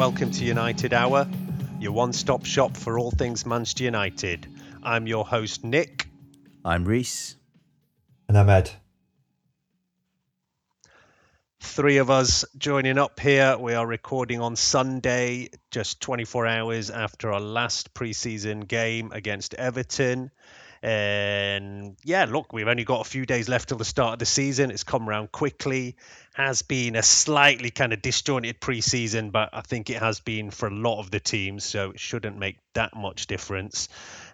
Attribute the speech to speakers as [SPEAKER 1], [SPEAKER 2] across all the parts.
[SPEAKER 1] Welcome to United Hour, your one stop shop for all things Manchester United. I'm your host, Nick.
[SPEAKER 2] I'm Reese.
[SPEAKER 3] And I'm Ed.
[SPEAKER 1] Three of us joining up here. We are recording on Sunday, just 24 hours after our last preseason game against Everton. And yeah, look, we've only got a few days left till the start of the season. It's come around quickly. Has been a slightly kind of disjointed preseason, but I think it has been for a lot of the teams, so it shouldn't make that much difference.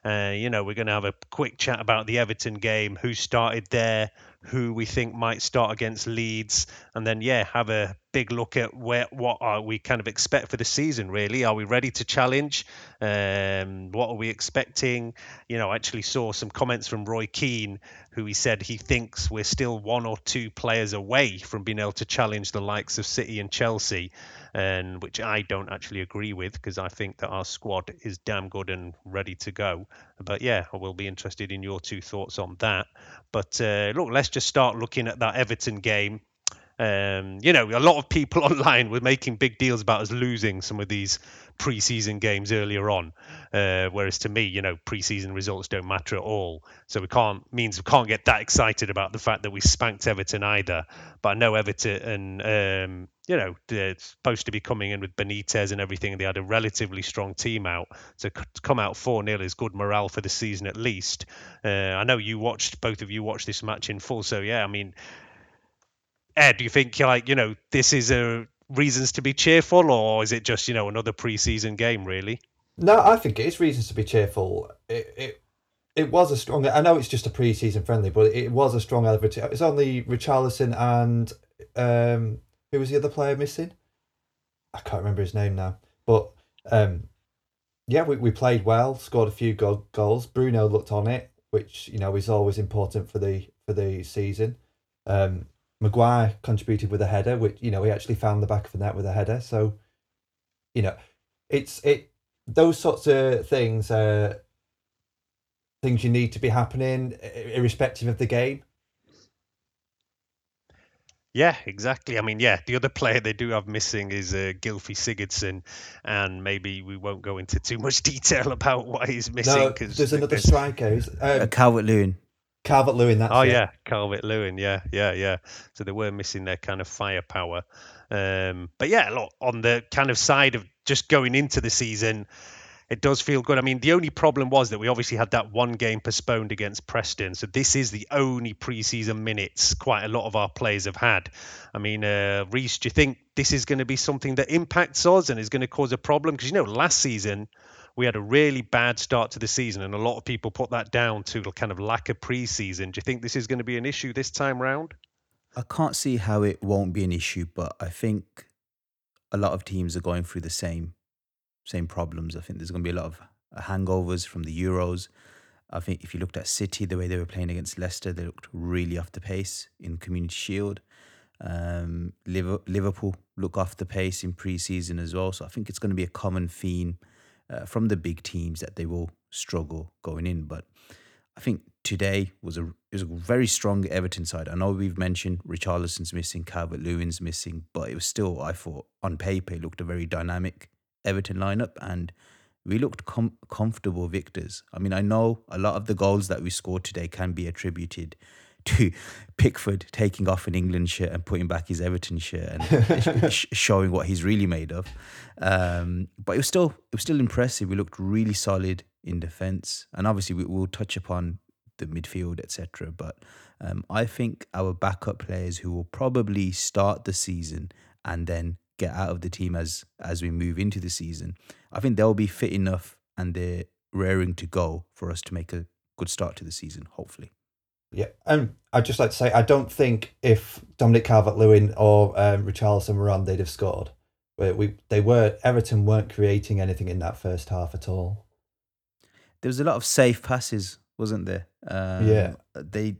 [SPEAKER 1] Uh, you know, we're going to have a quick chat about the Everton game, who started there, who we think might start against Leeds, and then yeah, have a big look at where what are we kind of expect for the season. Really, are we ready to challenge? Um, what are we expecting? You know, I actually saw some comments from Roy Keane, who he said he thinks we're still one or two players away from being able to challenge the likes of City and Chelsea and which I don't actually agree with because I think that our squad is damn good and ready to go. But yeah, I will be interested in your two thoughts on that. But uh, look, let's just start looking at that Everton game. Um, you know, a lot of people online were making big deals about us losing some of these preseason games earlier on, uh, whereas to me, you know, preseason results don't matter at all. So we can't means we can't get that excited about the fact that we spanked Everton either. But I know Everton and um, you know they're supposed to be coming in with Benitez and everything. And they had a relatively strong team out, so to come out four 0 is good morale for the season at least. Uh, I know you watched both of you watched this match in full, so yeah, I mean. Ed, do you think like you know this is a reasons to be cheerful, or is it just you know another preseason game really?
[SPEAKER 3] No, I think it is reasons to be cheerful. It it, it was a strong. I know it's just a preseason friendly, but it was a strong Everton. It's only Richarlison and um, who was the other player missing? I can't remember his name now, but um, yeah, we, we played well, scored a few go- goals. Bruno looked on it, which you know is always important for the for the season. Um, Maguire contributed with a header, which you know he actually found the back of the net with a header. So, you know, it's it those sorts of things are things you need to be happening irrespective of the game.
[SPEAKER 1] Yeah, exactly. I mean, yeah, the other player they do have missing is uh, Gylfi Sigurdsson, and maybe we won't go into too much detail about why he's missing.
[SPEAKER 3] No, there's another striker. Um,
[SPEAKER 2] uh, Calvert Lewin.
[SPEAKER 3] Calvert Lewin. That's
[SPEAKER 1] oh
[SPEAKER 3] it.
[SPEAKER 1] yeah, Calvert Lewin. Yeah, yeah, yeah. So they were missing their kind of firepower. Um, but yeah, look on the kind of side of just going into the season, it does feel good. I mean, the only problem was that we obviously had that one game postponed against Preston. So this is the only preseason minutes quite a lot of our players have had. I mean, uh, Reese, do you think this is going to be something that impacts us and is going to cause a problem? Because you know, last season we had a really bad start to the season, and a lot of people put that down to kind of lack of preseason. Do you think this is going to be an issue this time round?
[SPEAKER 2] I can't see how it won't be an issue, but I think a lot of teams are going through the same same problems. I think there's going to be a lot of hangovers from the Euros. I think if you looked at City, the way they were playing against Leicester, they looked really off the pace in Community Shield. Um, Liverpool look off the pace in pre-season as well. So I think it's going to be a common theme uh, from the big teams that they will struggle going in. But I think today was a was a very strong Everton side. I know we've mentioned Richarlison's missing, Calvert Lewin's missing, but it was still I thought on paper it looked a very dynamic Everton lineup and we looked com- comfortable victors. I mean, I know a lot of the goals that we scored today can be attributed to Pickford taking off an England shirt and putting back his Everton shirt and sh- showing what he's really made of. Um, but it was still it was still impressive. We looked really solid in defence, and obviously we, will touch upon the midfield, etc. But um, I think our backup players who will probably start the season and then get out of the team as as we move into the season, I think they'll be fit enough and they're raring to go for us to make a good start to the season. Hopefully.
[SPEAKER 3] Yeah, and I'd just like to say I don't think if Dominic Calvert-Lewin or um, Richarlison were on, they'd have scored. But we they were Everton weren't creating anything in that first half at all.
[SPEAKER 2] There was a lot of safe passes, wasn't there?
[SPEAKER 3] Um, yeah,
[SPEAKER 2] they.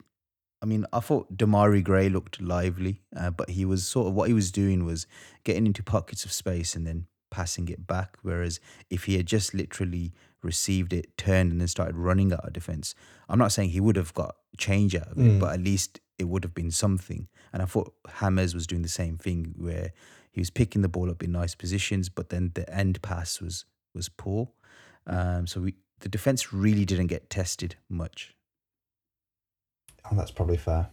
[SPEAKER 2] I mean, I thought Demarai Gray looked lively, uh, but he was sort of what he was doing was getting into pockets of space and then passing it back. Whereas if he had just literally received it, turned, and then started running out of defense, I'm not saying he would have got change out of it, mm. but at least it would have been something. And I thought Hammers was doing the same thing where he was picking the ball up in nice positions, but then the end pass was was poor. Um, so we the defense really didn't get tested much.
[SPEAKER 3] Oh, that's probably fair.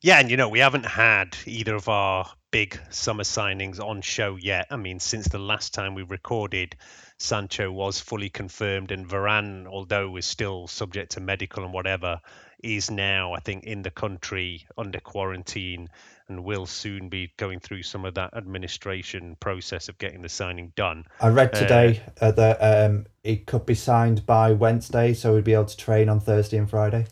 [SPEAKER 1] Yeah, and you know, we haven't had either of our big summer signings on show yet. I mean, since the last time we recorded, Sancho was fully confirmed, and Varane, although is still subject to medical and whatever, is now, I think, in the country under quarantine and will soon be going through some of that administration process of getting the signing done.
[SPEAKER 3] I read uh, today uh, uh, that um, it could be signed by Wednesday, so we'd be able to train on Thursday and Friday.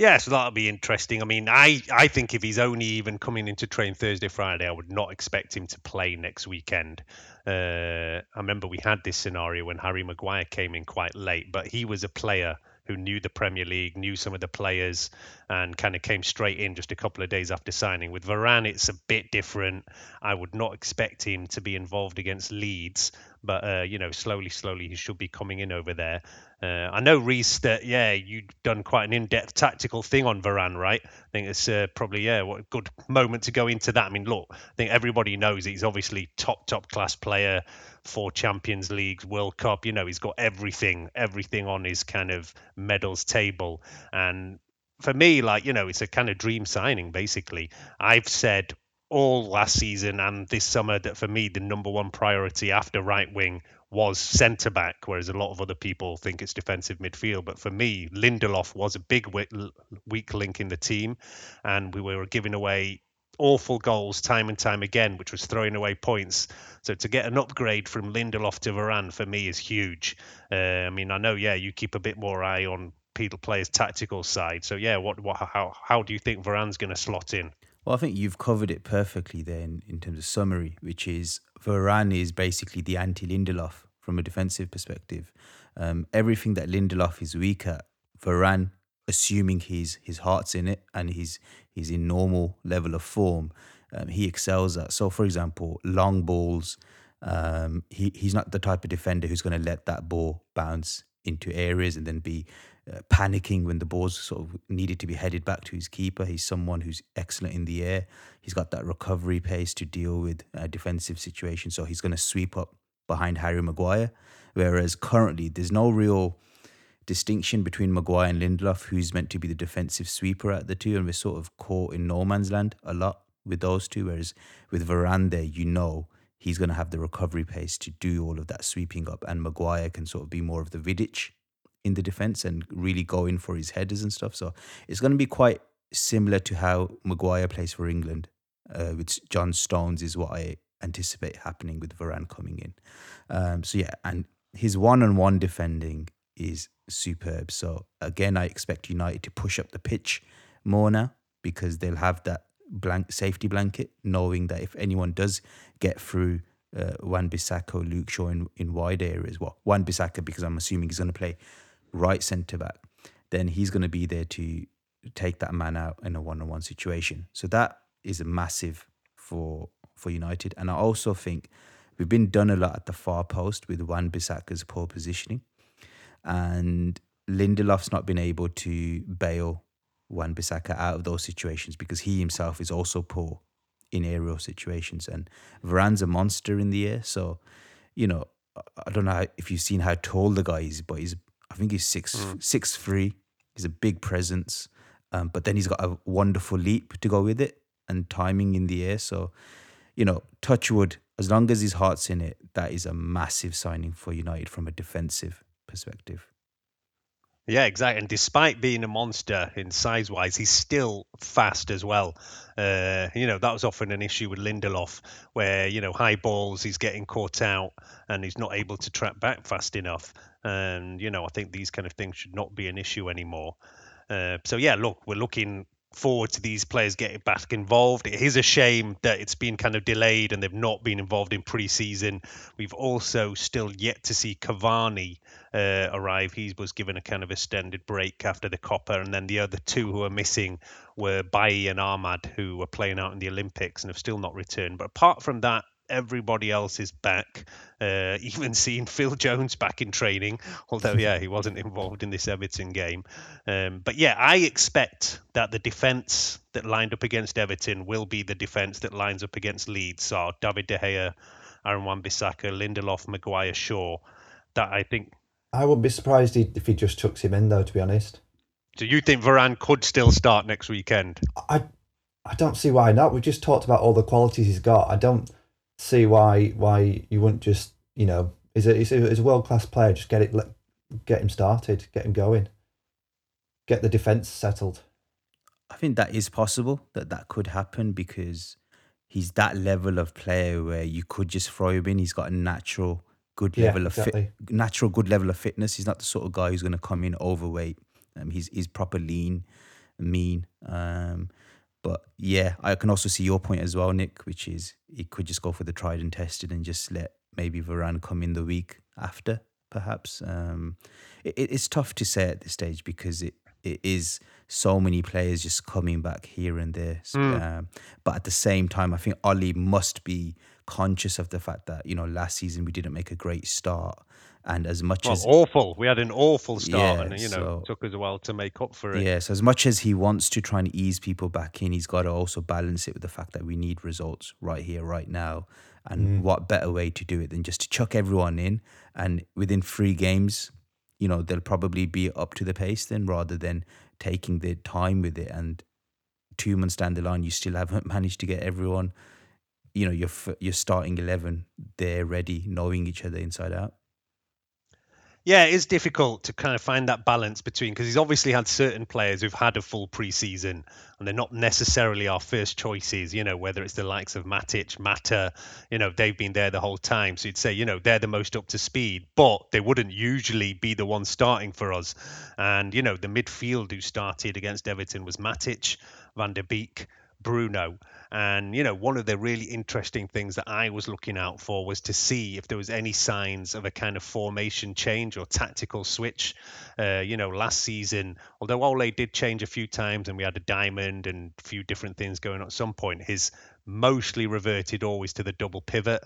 [SPEAKER 1] Yeah, so that'll be interesting. I mean, I, I think if he's only even coming into train Thursday, Friday, I would not expect him to play next weekend. Uh, I remember we had this scenario when Harry Maguire came in quite late, but he was a player who knew the Premier League, knew some of the players, and kind of came straight in just a couple of days after signing. With Varane, it's a bit different. I would not expect him to be involved against Leeds, but uh, you know, slowly, slowly, he should be coming in over there. Uh, I know Reese that yeah, you've done quite an in-depth tactical thing on Varane, right? I think it's uh, probably yeah, what a good moment to go into that. I mean, look, I think everybody knows he's obviously top top class player, four Champions Leagues, World Cup. You know, he's got everything, everything on his kind of medals table, and for me, like you know, it's a kind of dream signing. Basically, I've said all last season and this summer that for me the number one priority after right wing was centre back, whereas a lot of other people think it's defensive midfield. But for me, Lindelof was a big weak link in the team, and we were giving away awful goals time and time again, which was throwing away points. So to get an upgrade from Lindelof to Varane for me is huge. Uh, I mean, I know, yeah, you keep a bit more eye on Peter Player's tactical side. So yeah, what, what how how do you think Varane's going to slot in?
[SPEAKER 2] Well, I think you've covered it perfectly there in, terms of summary, which is Varane is basically the anti Lindelof from a defensive perspective. Um, everything that Lindelof is weak at, Varane, assuming his his heart's in it and he's he's in normal level of form, um, he excels at. So, for example, long balls. Um, he he's not the type of defender who's going to let that ball bounce into areas and then be uh, panicking when the ball's sort of needed to be headed back to his keeper. He's someone who's excellent in the air. He's got that recovery pace to deal with a defensive situations. So he's going to sweep up behind Harry Maguire. Whereas currently, there's no real distinction between Maguire and Lindelof, who's meant to be the defensive sweeper at the two, and we're sort of caught in no man's land a lot with those two. Whereas with Varane you know he's going to have the recovery pace to do all of that sweeping up, and Maguire can sort of be more of the Vidic in the defense and really go in for his headers and stuff. So it's going to be quite similar to how Maguire plays for England, uh, with John Stones is what I anticipate happening with Varane coming in. Um, so yeah, and his one-on-one defending is superb. So again, I expect United to push up the pitch more now because they'll have that blank safety blanket, knowing that if anyone does get through uh, Wan Bissaka, Luke Shaw in, in wide areas. Well, Wan Bissaka because I'm assuming he's going to play right centre back. Then he's going to be there to take that man out in a one-on-one situation. So that is a massive for for United. And I also think we've been done a lot at the far post with Wan Bissaka's poor positioning, and Lindelof's not been able to bail Wan Bissaka out of those situations because he himself is also poor in aerial situations. And Varane's a monster in the air. So, you know, I don't know if you've seen how tall the guy is, but he's I think he's six mm. six three. He's a big presence, um, but then he's got a wonderful leap to go with it and timing in the air. So, you know, Touchwood, as long as his heart's in it, that is a massive signing for United from a defensive perspective.
[SPEAKER 1] Yeah, exactly. And despite being a monster in size wise, he's still fast as well. Uh, you know, that was often an issue with Lindelof, where, you know, high balls, he's getting caught out and he's not able to track back fast enough. And, you know, I think these kind of things should not be an issue anymore. Uh, so, yeah, look, we're looking forward to these players getting back involved. It is a shame that it's been kind of delayed and they've not been involved in pre-season. We've also still yet to see Cavani uh, arrive. He was given a kind of extended break after the Copa, and then the other two who are missing were Bailly and Amad, who were playing out in the Olympics and have still not returned. But apart from that, everybody else is back. Uh, even seeing Phil Jones back in training, although yeah, he wasn't involved in this Everton game. Um, but yeah, I expect that the defence that lined up against Everton will be the defence that lines up against Leeds. So David De Gea, Aaron Wan-Bissaka, Lindelof, Maguire, Shaw. That I think.
[SPEAKER 3] I wouldn't be surprised if he just chucks him in, though. To be honest.
[SPEAKER 1] Do you think Varane could still start next weekend?
[SPEAKER 3] I, I don't see why not. We just talked about all the qualities he's got. I don't see why why you wouldn't just you know is a is a, world class player. Just get it let, get him started, get him going, get the defense settled.
[SPEAKER 2] I think that is possible that that could happen because he's that level of player where you could just throw him in. He's got a natural good yeah, level of exactly. fit, natural good level of fitness. He's not the sort of guy who's going to come in overweight. Um, he's he's proper lean, mean. Um, but yeah, I can also see your point as well, Nick, which is he could just go for the tried and tested and just let maybe Varane come in the week after, perhaps. Um, it, it's tough to say at this stage because it, it is so many players just coming back here and there. Mm. Um, but at the same time, I think Ole must be conscious of the fact that you know last season we didn't make a great start and as much
[SPEAKER 1] well,
[SPEAKER 2] as
[SPEAKER 1] awful, we had an awful start, yeah, and you know, so, took us a while to make up for it.
[SPEAKER 2] Yes, as much as he wants to try and ease people back in, he's got to also balance it with the fact that we need results right here, right now. And mm. what better way to do it than just to chuck everyone in, and within three games, you know, they'll probably be up to the pace then, rather than taking the time with it. And two months down the line, you still haven't managed to get everyone, you know, your your starting eleven there ready, knowing each other inside out.
[SPEAKER 1] Yeah, it is difficult to kind of find that balance between because he's obviously had certain players who've had a full preseason and they're not necessarily our first choices, you know, whether it's the likes of Matic, Mata, you know, they've been there the whole time. So you'd say, you know, they're the most up to speed, but they wouldn't usually be the ones starting for us. And, you know, the midfield who started against Everton was Matic, Van der Beek, Bruno. And, you know, one of the really interesting things that I was looking out for was to see if there was any signs of a kind of formation change or tactical switch. Uh, you know, last season, although Ole did change a few times and we had a diamond and a few different things going on at some point, his mostly reverted always to the double pivot.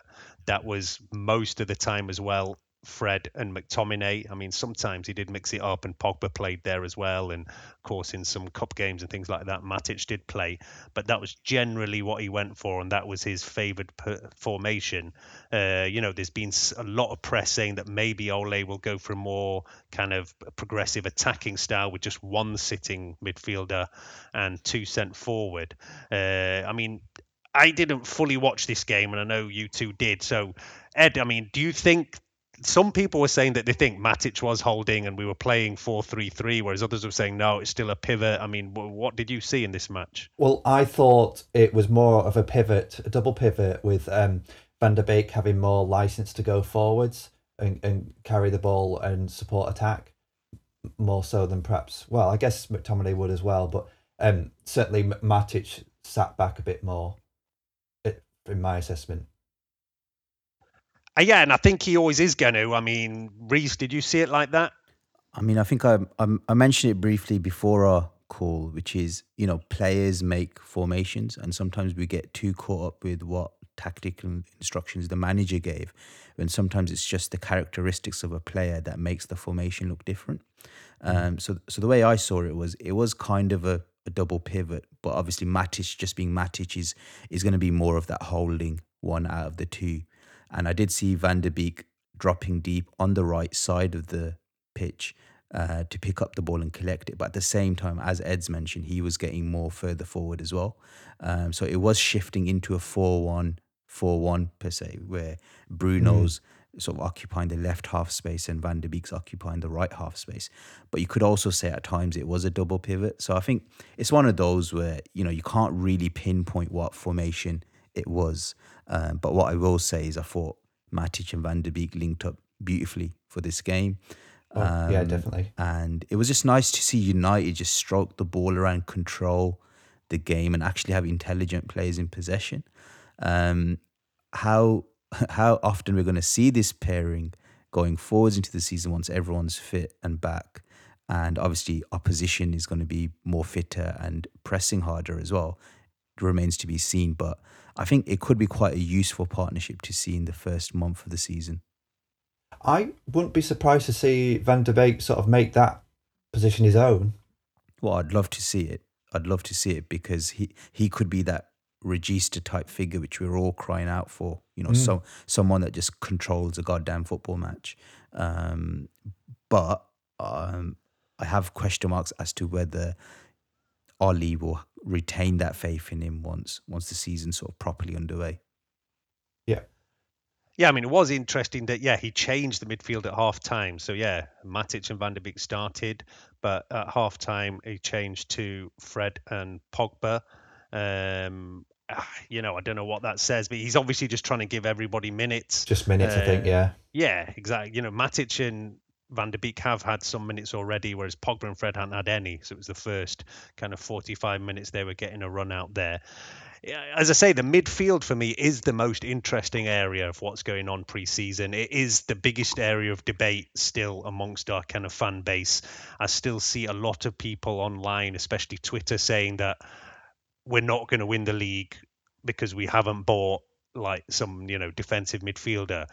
[SPEAKER 1] That was most of the time as well Fred and McTominay. I mean, sometimes he did mix it up, and Pogba played there as well. And of course, in some cup games and things like that, Matic did play. But that was generally what he went for, and that was his favoured formation. Uh, you know, there's been a lot of press saying that maybe Ole will go for a more kind of progressive attacking style with just one sitting midfielder and two sent forward. Uh, I mean, I didn't fully watch this game, and I know you two did. So, Ed, I mean, do you think some people were saying that they think Matic was holding and we were playing 4-3-3, whereas others were saying no, it's still a pivot. I mean, what did you see in this match?
[SPEAKER 3] Well, I thought it was more of a pivot, a double pivot with um, Van der Beek having more license to go forwards and, and carry the ball and support attack more so than perhaps. Well, I guess McTominay would as well, but um, certainly Matic sat back a bit more, in my assessment.
[SPEAKER 1] Uh, yeah, and I think he always is going to. I mean, Reese, did you see it like that?
[SPEAKER 2] I mean, I think I, I, I mentioned it briefly before our call, which is you know players make formations, and sometimes we get too caught up with what tactical instructions the manager gave, when sometimes it's just the characteristics of a player that makes the formation look different. Mm. Um, so so the way I saw it was it was kind of a, a double pivot, but obviously Matic just being Matic is is going to be more of that holding one out of the two. And I did see Van der Beek dropping deep on the right side of the pitch uh, to pick up the ball and collect it. But at the same time, as Ed's mentioned, he was getting more further forward as well. Um, so it was shifting into a 4 1 4 1 per se, where Bruno's mm. sort of occupying the left half space and Van der Beek's occupying the right half space. But you could also say at times it was a double pivot. So I think it's one of those where, you know, you can't really pinpoint what formation it was. Um, but what I will say is I thought Matic and Van der Beek linked up beautifully for this game.
[SPEAKER 3] Oh, um, yeah, definitely.
[SPEAKER 2] And it was just nice to see United just stroke the ball around, control the game, and actually have intelligent players in possession. Um, how how often we're going to see this pairing going forwards into the season once everyone's fit and back, and obviously opposition is going to be more fitter and pressing harder as well. It remains to be seen, but I think it could be quite a useful partnership to see in the first month of the season.
[SPEAKER 3] I wouldn't be surprised to see Van der Beek sort of make that position his own.
[SPEAKER 2] Well, I'd love to see it. I'd love to see it because he, he could be that regista type figure which we're all crying out for. You know, mm. so someone that just controls a goddamn football match. Um, but um, I have question marks as to whether Ole will retain that faith in him once once the season sort of properly underway.
[SPEAKER 3] Yeah.
[SPEAKER 1] Yeah, I mean, it was interesting that, yeah, he changed the midfield at half time. So, yeah, Matic and Van der Beek started, but at half time, he changed to Fred and Pogba. Um, ah, you know, I don't know what that says, but he's obviously just trying to give everybody minutes.
[SPEAKER 3] Just minutes, uh, I think, uh, yeah.
[SPEAKER 1] Yeah, exactly. You know, Matic and Van der Beek have had some minutes already, whereas Pogba and Fred hadn't had any. So it was the first kind of 45 minutes they were getting a run out there as I say, the midfield for me is the most interesting area of what's going on pre-season. It is the biggest area of debate still amongst our kind of fan base. I still see a lot of people online, especially Twitter, saying that we're not going to win the league because we haven't bought like some, you know, defensive midfielder.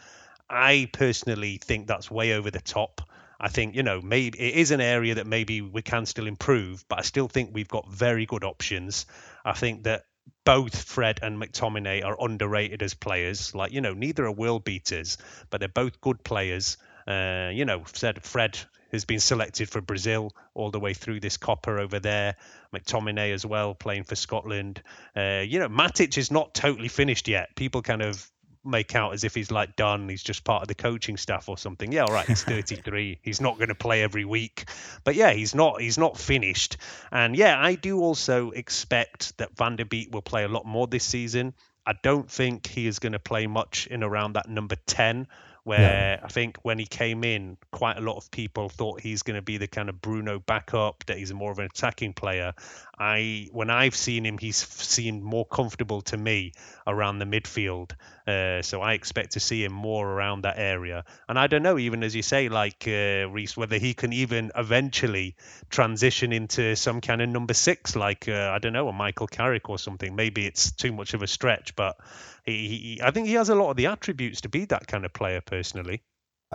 [SPEAKER 1] I personally think that's way over the top. I think you know maybe it is an area that maybe we can still improve, but I still think we've got very good options. I think that both Fred and McTominay are underrated as players. Like, you know, neither are world beaters, but they're both good players. Uh, you know, said Fred has been selected for Brazil all the way through this Copa over there. McTominay as well, playing for Scotland. Uh, you know, Matic is not totally finished yet. People kind of make out as if he's like done. He's just part of the coaching staff or something. Yeah, all right. He's 33. he's not going to play every week, but yeah, he's not. He's not finished. And yeah, I do also expect that Van der Beek will play a lot more this season. I don't think he is going to play much in around that number 10 where I think when he came in, quite a lot of people thought he's going to be the kind of Bruno backup, that he's more of an attacking player. I when I've seen him, he's seemed more comfortable to me around the midfield. Uh, so I expect to see him more around that area. And I don't know, even as you say, like uh, Reese, whether he can even eventually transition into some kind of number six, like uh, I don't know, a Michael Carrick or something. Maybe it's too much of a stretch, but he, he, I think he has a lot of the attributes to be that kind of player. Personally,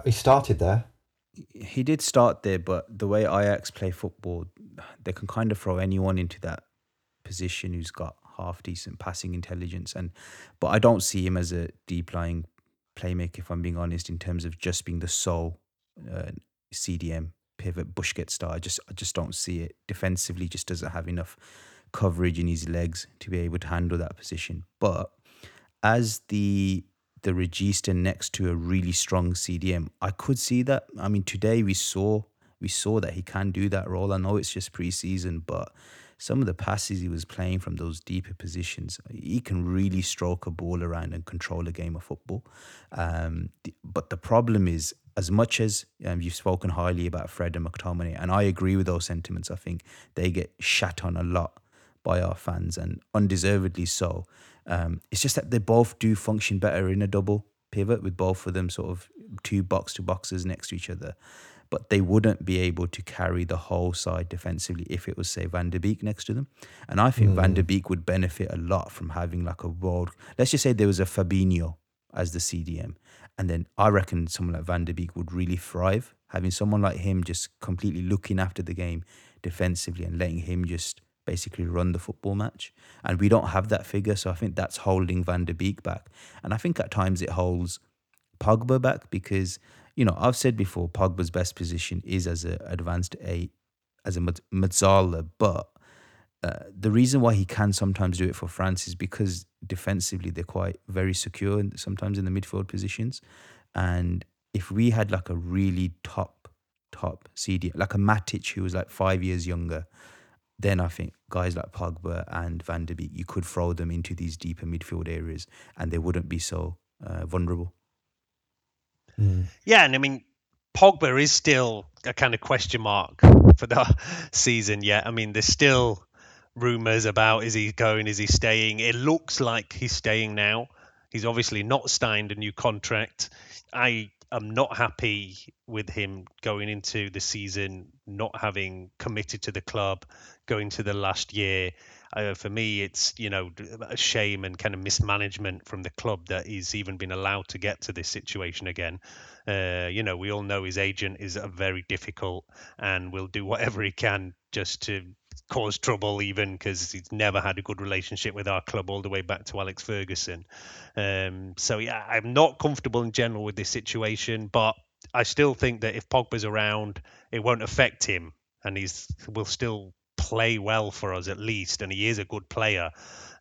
[SPEAKER 3] he started there.
[SPEAKER 2] He did start there, but the way Ajax play football, they can kind of throw anyone into that position who's got half decent passing intelligence. And but I don't see him as a deep lying playmaker, if I'm being honest, in terms of just being the sole uh, CDM pivot Busquets star. I just I just don't see it defensively. Just doesn't have enough coverage in his legs to be able to handle that position. But as the the regista next to a really strong CDM, I could see that. I mean, today we saw we saw that he can do that role. I know it's just preseason, but some of the passes he was playing from those deeper positions, he can really stroke a ball around and control a game of football. Um, but the problem is, as much as um, you've spoken highly about Fred and McTominay, and I agree with those sentiments, I think they get shat on a lot by our fans and undeservedly so. Um, it's just that they both do function better in a double pivot with both of them sort of two box to boxes next to each other. But they wouldn't be able to carry the whole side defensively if it was, say, Van der Beek next to them. And I think mm. Van der hmm. Beek would benefit a lot from having like a world. Let's just say there was a Fabinho as the CDM. And then I reckon someone like Van der Beek would really thrive. Having someone like him just completely looking after the game defensively and letting him just basically run the football match. And we don't have that figure. So I think that's holding Van der Beek back. And I think at times it holds Pogba back because, you know, I've said before, Pogba's best position is as an advanced a as a Mezzala, but uh, the reason why he can sometimes do it for France is because defensively they're quite very secure and sometimes in the midfield positions. And if we had like a really top, top CD, like a Matic who was like five years younger, then I think guys like Pogba and Van der Beek, you could throw them into these deeper midfield areas and they wouldn't be so uh, vulnerable.
[SPEAKER 1] Mm. Yeah, and I mean, Pogba is still a kind of question mark for the season yet. I mean, there's still rumours about is he going, is he staying? It looks like he's staying now. He's obviously not signed a new contract. I am not happy with him going into the season not having committed to the club, going to the last year. Uh, for me, it's you know a shame and kind of mismanagement from the club that he's even been allowed to get to this situation again. Uh, you know, we all know his agent is very difficult and will do whatever he can just to cause trouble even because he's never had a good relationship with our club all the way back to Alex Ferguson. Um, so yeah, I'm not comfortable in general with this situation, but I still think that if Pogba's around, it won't affect him, and he's will still play well for us at least, and he is a good player.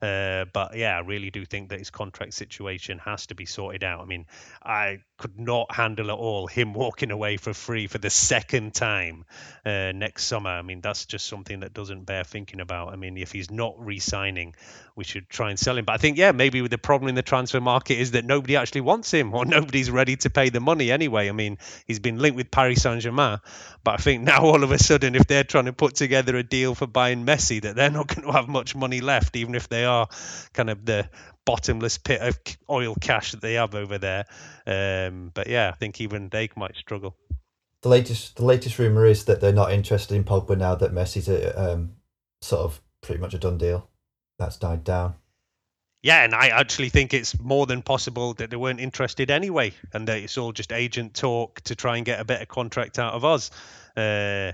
[SPEAKER 1] Uh, but yeah, I really do think that his contract situation has to be sorted out. I mean, I could not handle at all him walking away for free for the second time uh, next summer. I mean, that's just something that doesn't bear thinking about. I mean, if he's not re-signing, we should try and sell him. But I think, yeah, maybe the problem in the transfer market is that nobody actually wants him or nobody's ready to pay the money anyway. I mean, he's been linked with Paris Saint-Germain, but I think now all of a sudden, if they're trying to put together a deal for buying Messi, that they're not going to have much money left, even if they are kind of the bottomless pit of oil cash that they have over there. Um, but yeah, I think even they might struggle.
[SPEAKER 3] The latest, the latest rumor is that they're not interested in Pogba now that Messi's a, um, sort of pretty much a done deal. That's died down.
[SPEAKER 1] Yeah, and I actually think it's more than possible that they weren't interested anyway, and that it's all just agent talk to try and get a better contract out of us. Uh,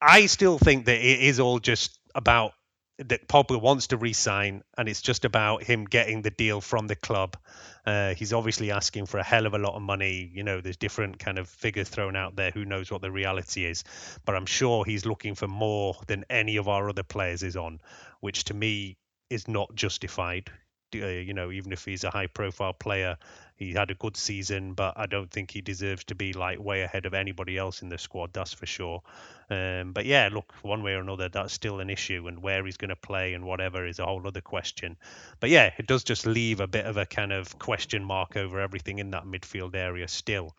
[SPEAKER 1] I still think that it is all just about that Pogba wants to resign, and it's just about him getting the deal from the club. Uh, he's obviously asking for a hell of a lot of money. You know, there's different kind of figures thrown out there. Who knows what the reality is? But I'm sure he's looking for more than any of our other players is on, which to me is not justified. Uh, you know, even if he's a high-profile player, he had a good season, but I don't think he deserves to be like way ahead of anybody else in the squad. That's for sure. Um, but yeah, look, one way or another, that's still an issue, and where he's going to play and whatever is a whole other question. But yeah, it does just leave a bit of a kind of question mark over everything in that midfield area still.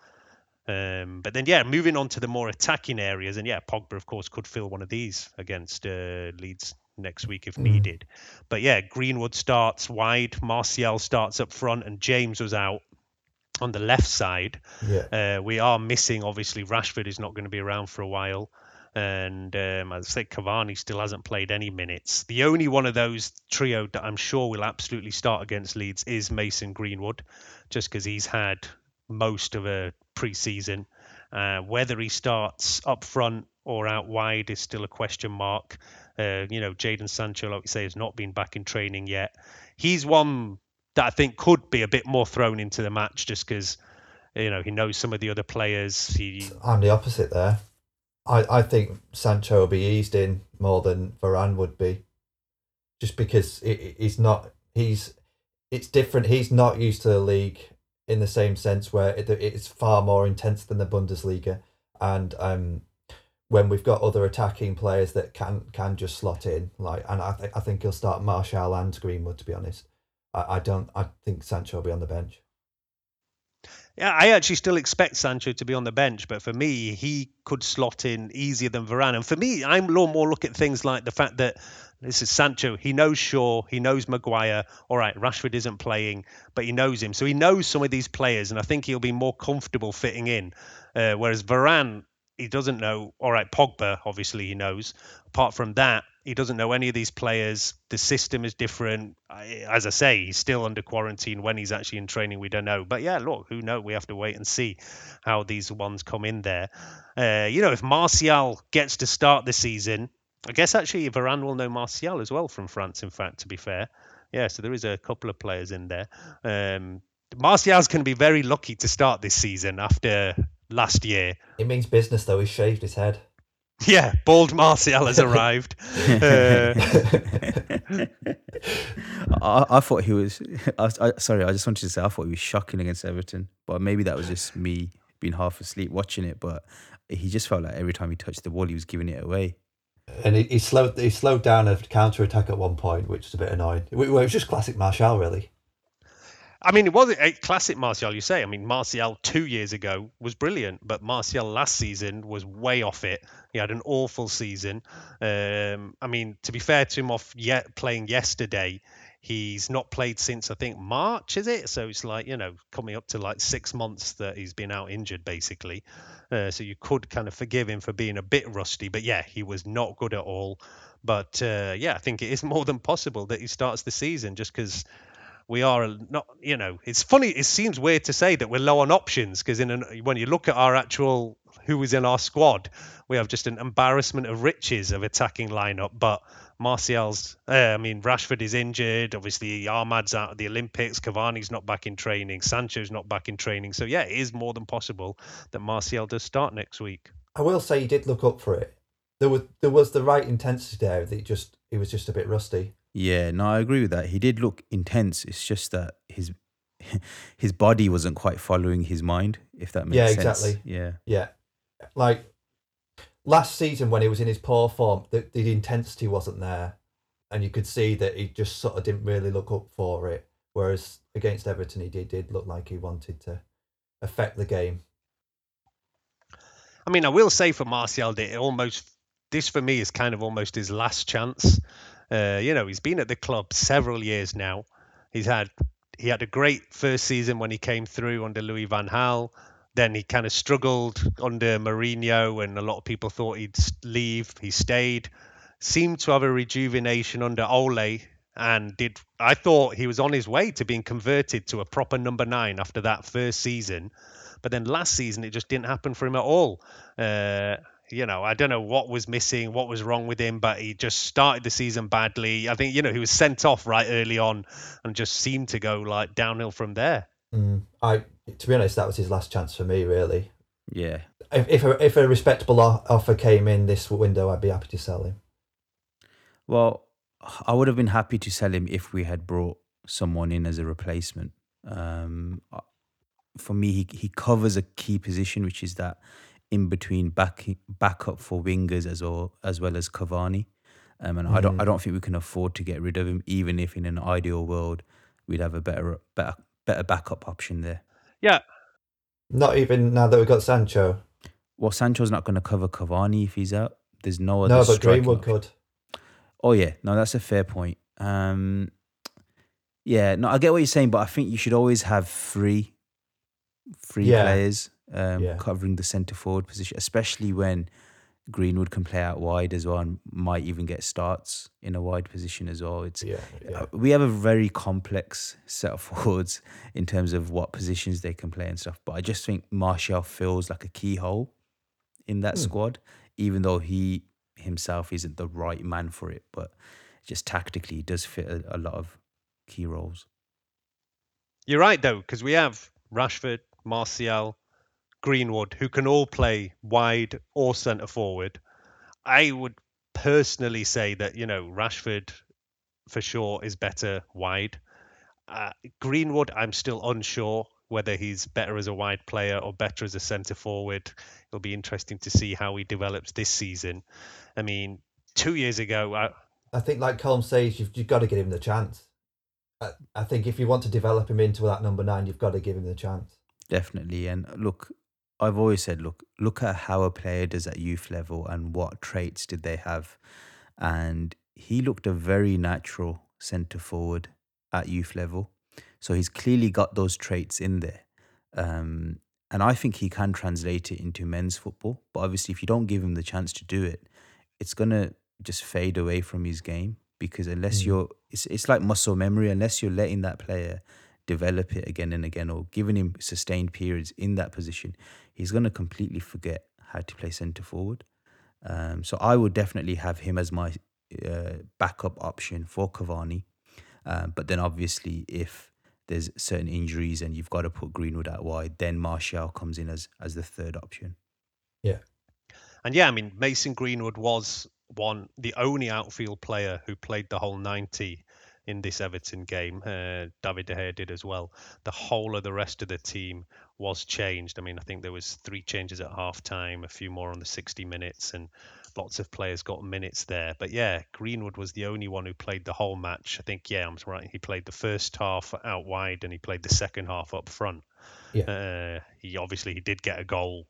[SPEAKER 1] Um, but then, yeah, moving on to the more attacking areas, and yeah, Pogba, of course, could fill one of these against uh, Leeds next week if mm. needed. But yeah, Greenwood starts wide, Martial starts up front, and James was out on the left side. Yeah. Uh, we are missing, obviously, Rashford is not going to be around for a while. And um, I think Cavani still hasn't played any minutes. The only one of those trio that I'm sure will absolutely start against Leeds is Mason Greenwood, just because he's had most of a pre-season. Uh, whether he starts up front or out wide is still a question mark. Uh, you know, Jadon Sancho, like we say, has not been back in training yet. He's one that I think could be a bit more thrown into the match just because you know he knows some of the other players. He...
[SPEAKER 3] I'm the opposite there. I, I think Sancho will be eased in more than Varane would be, just because it, he's not he's it's different. He's not used to the league in the same sense where it, it's far more intense than the Bundesliga, and um, when we've got other attacking players that can can just slot in, like, and I think I think he'll start Martial and Greenwood to be honest. I, I don't. I think Sancho will be on the bench.
[SPEAKER 1] Yeah, I actually still expect Sancho to be on the bench, but for me, he could slot in easier than Varane. And for me, I'm more look at things like the fact that this is Sancho. He knows Shaw, he knows Maguire. All right, Rashford isn't playing, but he knows him, so he knows some of these players, and I think he'll be more comfortable fitting in. Uh, whereas Varane, he doesn't know. All right, Pogba, obviously he knows. Apart from that, he doesn't know any of these players. The system is different. As I say, he's still under quarantine. When he's actually in training, we don't know. But yeah, look, who knows? We have to wait and see how these ones come in there. Uh, you know, if Martial gets to start the season, I guess actually Varane will know Martial as well from France. In fact, to be fair, yeah. So there is a couple of players in there. Um, Martial's going to be very lucky to start this season after last year.
[SPEAKER 3] It means business, though. He shaved his head.
[SPEAKER 1] Yeah, bald Martial has arrived. uh,
[SPEAKER 2] I, I, thought he was. I, I, sorry, I just wanted to say I thought he was shocking against Everton, but maybe that was just me being half asleep watching it. But he just felt like every time he touched the ball, he was giving it away.
[SPEAKER 3] And he, he slowed he slowed down a counter attack at one point, which was a bit annoying. It, it was just classic Martial, really.
[SPEAKER 1] I mean, it was a classic Martial, you say. I mean, Martial two years ago was brilliant, but Martial last season was way off it. He had an awful season. Um, I mean, to be fair to him, off yet playing yesterday, he's not played since I think March, is it? So it's like you know coming up to like six months that he's been out injured, basically. Uh, so you could kind of forgive him for being a bit rusty, but yeah, he was not good at all. But uh, yeah, I think it is more than possible that he starts the season just because we are not, you know, it's funny. It seems weird to say that we're low on options because in an, when you look at our actual who is in our squad, we have just an embarrassment of riches of attacking lineup. But Martial's, uh, I mean, Rashford is injured. Obviously, Amad's out of the Olympics. Cavani's not back in training. Sancho's not back in training. So yeah, it is more than possible that Martial does start next week.
[SPEAKER 3] I will say he did look up for it. There was there was the right intensity there. That just he was just a bit rusty.
[SPEAKER 2] Yeah, no, I agree with that. He did look intense. It's just that his his body wasn't quite following his mind, if that makes sense.
[SPEAKER 3] yeah,
[SPEAKER 2] sense.
[SPEAKER 3] exactly.
[SPEAKER 2] Yeah,
[SPEAKER 3] yeah. Like last season when he was in his poor form, the, the intensity wasn't there, and you could see that he just sort of didn't really look up for it. Whereas against Everton, he did, did look like he wanted to affect the game.
[SPEAKER 1] I mean, I will say for Martial, it almost this for me is kind of almost his last chance uh, you know, he's been at the club several years now. He's had he had a great first season when he came through under Louis van Gaal. Then he kind of struggled under Mourinho, and a lot of people thought he'd leave. He stayed. Seemed to have a rejuvenation under Ole, and did. I thought he was on his way to being converted to a proper number nine after that first season, but then last season it just didn't happen for him at all. Uh, you know, I don't know what was missing, what was wrong with him, but he just started the season badly. I think, you know, he was sent off right early on and just seemed to go like downhill from there.
[SPEAKER 3] Mm, I, to be honest, that was his last chance for me, really.
[SPEAKER 2] Yeah.
[SPEAKER 3] If if a, if a respectable offer came in this window, I'd be happy to sell him.
[SPEAKER 2] Well, I would have been happy to sell him if we had brought someone in as a replacement. Um, for me, he he covers a key position, which is that in between back backup for wingers as well as well as Cavani. Um, and mm. I don't I mm. don't think we can afford to get rid of him, even if in an ideal world we'd have a better better better backup option there.
[SPEAKER 1] Yeah.
[SPEAKER 3] Not even now that we've got Sancho.
[SPEAKER 2] Well, Sancho's not going to cover Cavani if he's out. There's no other.
[SPEAKER 3] No, but Greenwood option. could.
[SPEAKER 2] Oh yeah, no, that's a fair point. Um, yeah, no, I get what you're saying, but I think you should always have three, three yeah. players um, yeah. covering the centre forward position, especially when Greenwood can play out wide as well and might even get starts in a wide position as well. It's
[SPEAKER 3] yeah, yeah. Uh,
[SPEAKER 2] we have a very complex set of forwards in terms of what positions they can play and stuff. But I just think Martial feels like a keyhole in that mm. squad, even though he himself isn't the right man for it. But just tactically, he does fit a, a lot of key roles.
[SPEAKER 1] You're right though, because we have Rashford, Martial, Greenwood, who can all play wide or centre forward. I would personally say that you know Rashford for sure is better wide. Uh, Greenwood, I'm still unsure whether he's better as a wide player or better as a centre forward. It'll be interesting to see how he develops this season. I mean, two years ago, I,
[SPEAKER 3] I think, like Colm says, you've, you've got to give him the chance. I, I think if you want to develop him into that number nine, you've got to give him the chance.
[SPEAKER 2] Definitely. And look, I've always said, look, look at how a player does at youth level and what traits did they have. And he looked a very natural centre forward at youth level. So he's clearly got those traits in there. Um, and I think he can translate it into men's football. But obviously, if you don't give him the chance to do it, it's going to just fade away from his game because unless mm. you're, it's, it's like muscle memory, unless you're letting that player develop it again and again or giving him sustained periods in that position, he's going to completely forget how to play centre forward. Um, so I would definitely have him as my uh, backup option for Cavani. Um, but then obviously, if there's certain injuries and you've got to put Greenwood out wide, then Martial comes in as as the third option.
[SPEAKER 3] Yeah.
[SPEAKER 1] And yeah, I mean Mason Greenwood was one the only outfield player who played the whole 90 in this Everton game. Uh, David De Gea did as well. The whole of the rest of the team was changed. I mean, I think there was three changes at half time, a few more on the 60 minutes, and lots of players got minutes there. But yeah, Greenwood was the only one who played the whole match. I think, yeah, I'm right. He played the first half out wide and he played the second half up front. Yeah. Uh, he obviously he did get a goal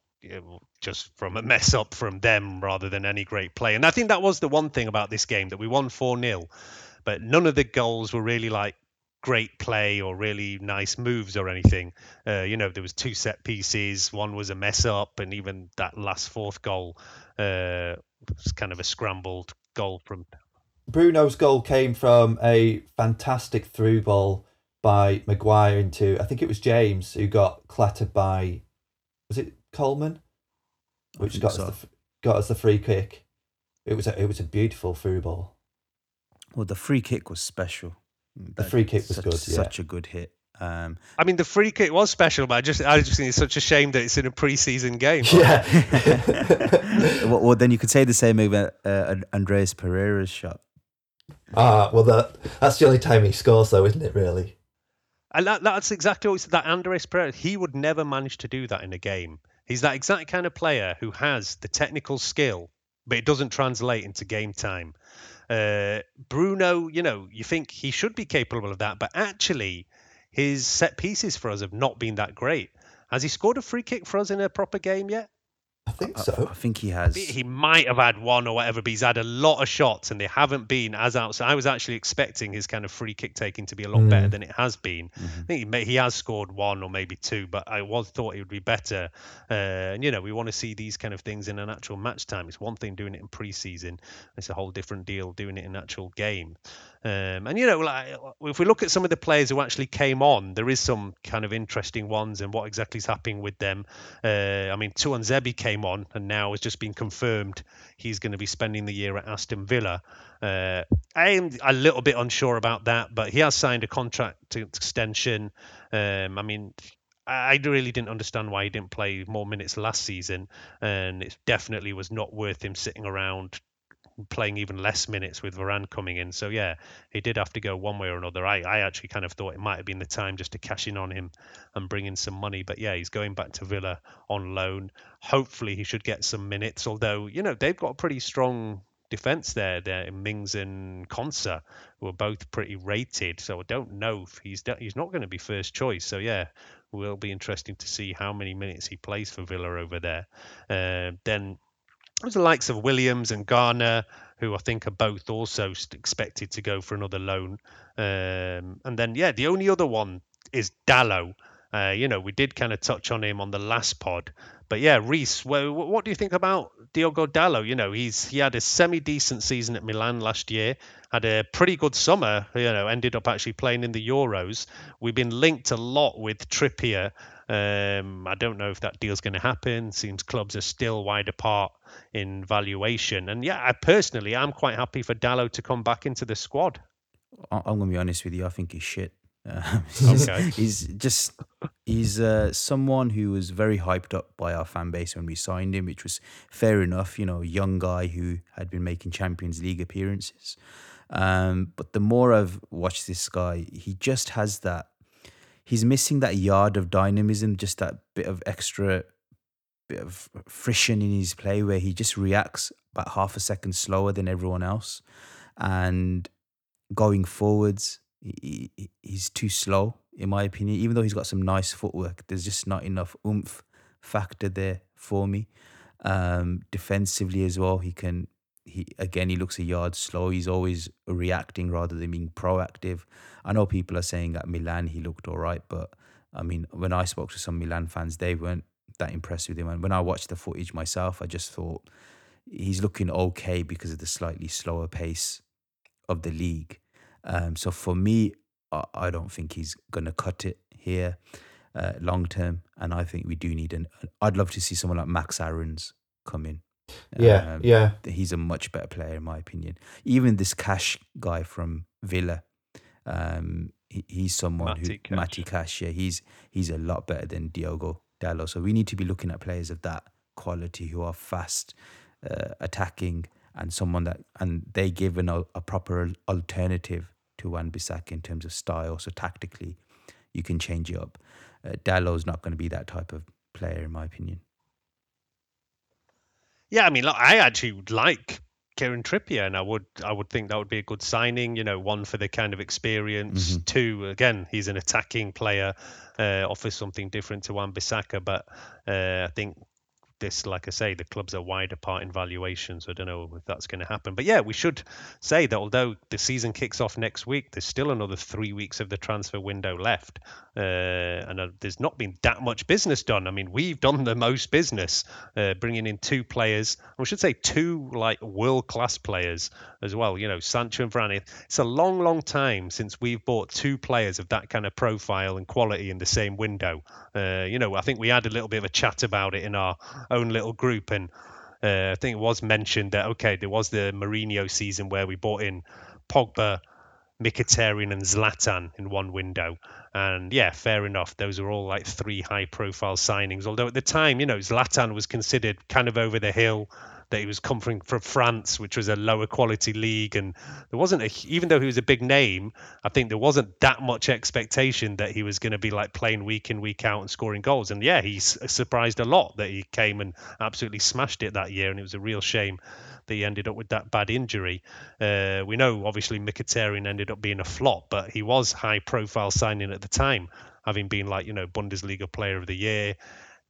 [SPEAKER 1] just from a mess up from them rather than any great play. And I think that was the one thing about this game that we won 4 0, but none of the goals were really like great play or really nice moves or anything. Uh, you know, there was two set pieces, one was a mess up, and even that last fourth goal uh, was kind of a scrambled goal from.
[SPEAKER 3] Bruno's goal came from a fantastic through ball by Maguire into I think it was James who got clattered by was it Coleman, which got so. us the, got us the free kick. It was a, it was a beautiful through ball.
[SPEAKER 2] Well, the free kick was special.
[SPEAKER 3] The free kick was
[SPEAKER 2] such,
[SPEAKER 3] good.
[SPEAKER 2] Yeah. Such a good hit. Um,
[SPEAKER 1] I mean, the free kick was special, but I just, I just think it's such a shame that it's in a preseason game.
[SPEAKER 3] Yeah.
[SPEAKER 2] well, well, then you could say the same about uh, Andreas Pereira's shot.
[SPEAKER 3] Ah, well, that that's the only time he scores, though, isn't it? Really.
[SPEAKER 1] And that, that's exactly what that Andreas Pereira. He would never manage to do that in a game. He's that exact kind of player who has the technical skill, but it doesn't translate into game time. Uh, Bruno, you know, you think he should be capable of that, but actually, his set pieces for us have not been that great. Has he scored a free kick for us in a proper game yet?
[SPEAKER 3] I think so.
[SPEAKER 2] I, I, think he has.
[SPEAKER 1] He might have had one or whatever, but he's had a lot of shots and they haven't been as outside. I was actually expecting his kind of free kick taking to be a lot mm. better than it has been. Mm-hmm. I think he, may, he has scored one or maybe two, but I was thought it would be better. Uh, and you know, we want to see these kind of things in an actual match time. It's one thing doing it in pre-season; it's a whole different deal doing it in actual game. Um, and you know, like if we look at some of the players who actually came on, there is some kind of interesting ones and what exactly is happening with them. Uh, I mean, Tuanzebe came on and now has just been confirmed he's going to be spending the year at Aston Villa. Uh, I am a little bit unsure about that, but he has signed a contract extension. Um, I mean, I really didn't understand why he didn't play more minutes last season, and it definitely was not worth him sitting around playing even less minutes with Varane coming in. So yeah, he did have to go one way or another. I, I actually kind of thought it might have been the time just to cash in on him and bring in some money. But yeah, he's going back to Villa on loan. Hopefully he should get some minutes. Although you know they've got a pretty strong defense there. There, Mings and Konsa, who are both pretty rated. So I don't know if he's he's not going to be first choice. So yeah, will be interesting to see how many minutes he plays for Villa over there. Uh, then the likes of Williams and Garner, who I think are both also expected to go for another loan. Um, and then, yeah, the only other one is Dalot. Uh, you know, we did kind of touch on him on the last pod, but yeah, Reese, well, what do you think about Diogo Dalot? You know, he's he had a semi decent season at Milan last year, had a pretty good summer. You know, ended up actually playing in the Euros. We've been linked a lot with Trippier um, I don't know if that deal's going to happen. Seems clubs are still wide apart in valuation. And yeah, I personally, I'm quite happy for Dalot to come back into the squad.
[SPEAKER 2] I'm going to be honest with you. I think he's shit.
[SPEAKER 1] He's, okay.
[SPEAKER 2] he's just he's uh, someone who was very hyped up by our fan base when we signed him, which was fair enough. You know, young guy who had been making Champions League appearances. Um, but the more I've watched this guy, he just has that he's missing that yard of dynamism, just that bit of extra bit of friction in his play where he just reacts about half a second slower than everyone else. And going forwards, he, he's too slow, in my opinion. Even though he's got some nice footwork, there's just not enough oomph factor there for me. Um, defensively as well, he can. He again, he looks a yard slow. He's always reacting rather than being proactive. I know people are saying at Milan he looked all right, but I mean, when I spoke to some Milan fans, they weren't that impressed with him. And when I watched the footage myself, I just thought he's looking okay because of the slightly slower pace of the league. Um, so for me, I, I don't think he's going to cut it here uh, long term. And I think we do need an. I'd love to see someone like Max Aarons come in.
[SPEAKER 3] Yeah, um, yeah.
[SPEAKER 2] He's a much better player in my opinion. Even this Cash guy from Villa, um, he, he's someone Matty who Cash. Matty Cash. Yeah, he's he's a lot better than Diogo Dalot. So we need to be looking at players of that quality who are fast, uh, attacking, and someone that and they give an, a proper alternative to Wan Bissaka in terms of style. So tactically, you can change it up. Uh, Dalot's not going to be that type of player, in my opinion.
[SPEAKER 1] Yeah, I mean, look, I actually would like Kieran Trippier, and I would I would think that would be a good signing. You know, one for the kind of experience. Mm-hmm. Two, again, he's an attacking player, uh, offers something different to Wan Bissaka, but uh, I think this, like I say, the clubs are wide apart in valuation, so I don't know if that's going to happen. But yeah, we should say that although the season kicks off next week, there's still another three weeks of the transfer window left, uh, and uh, there's not been that much business done. I mean, we've done the most business, uh, bringing in two players. I should say two like world class players as well. You know, Sancho and Varane. It's a long, long time since we've bought two players of that kind of profile and quality in the same window. Uh, you know, I think we had a little bit of a chat about it in our own little group, and uh, I think it was mentioned that okay, there was the Mourinho season where we bought in Pogba, Mkhitaryan, and Zlatan in one window. And yeah, fair enough. Those are all like three high profile signings. Although at the time, you know, Zlatan was considered kind of over the hill that he was coming from France, which was a lower quality league, and there wasn't a even though he was a big name, I think there wasn't that much expectation that he was going to be like playing week in week out and scoring goals. And yeah, he's surprised a lot that he came and absolutely smashed it that year, and it was a real shame that he ended up with that bad injury. Uh, we know obviously Mkhitaryan ended up being a flop, but he was high profile signing at the time, having been like you know Bundesliga Player of the Year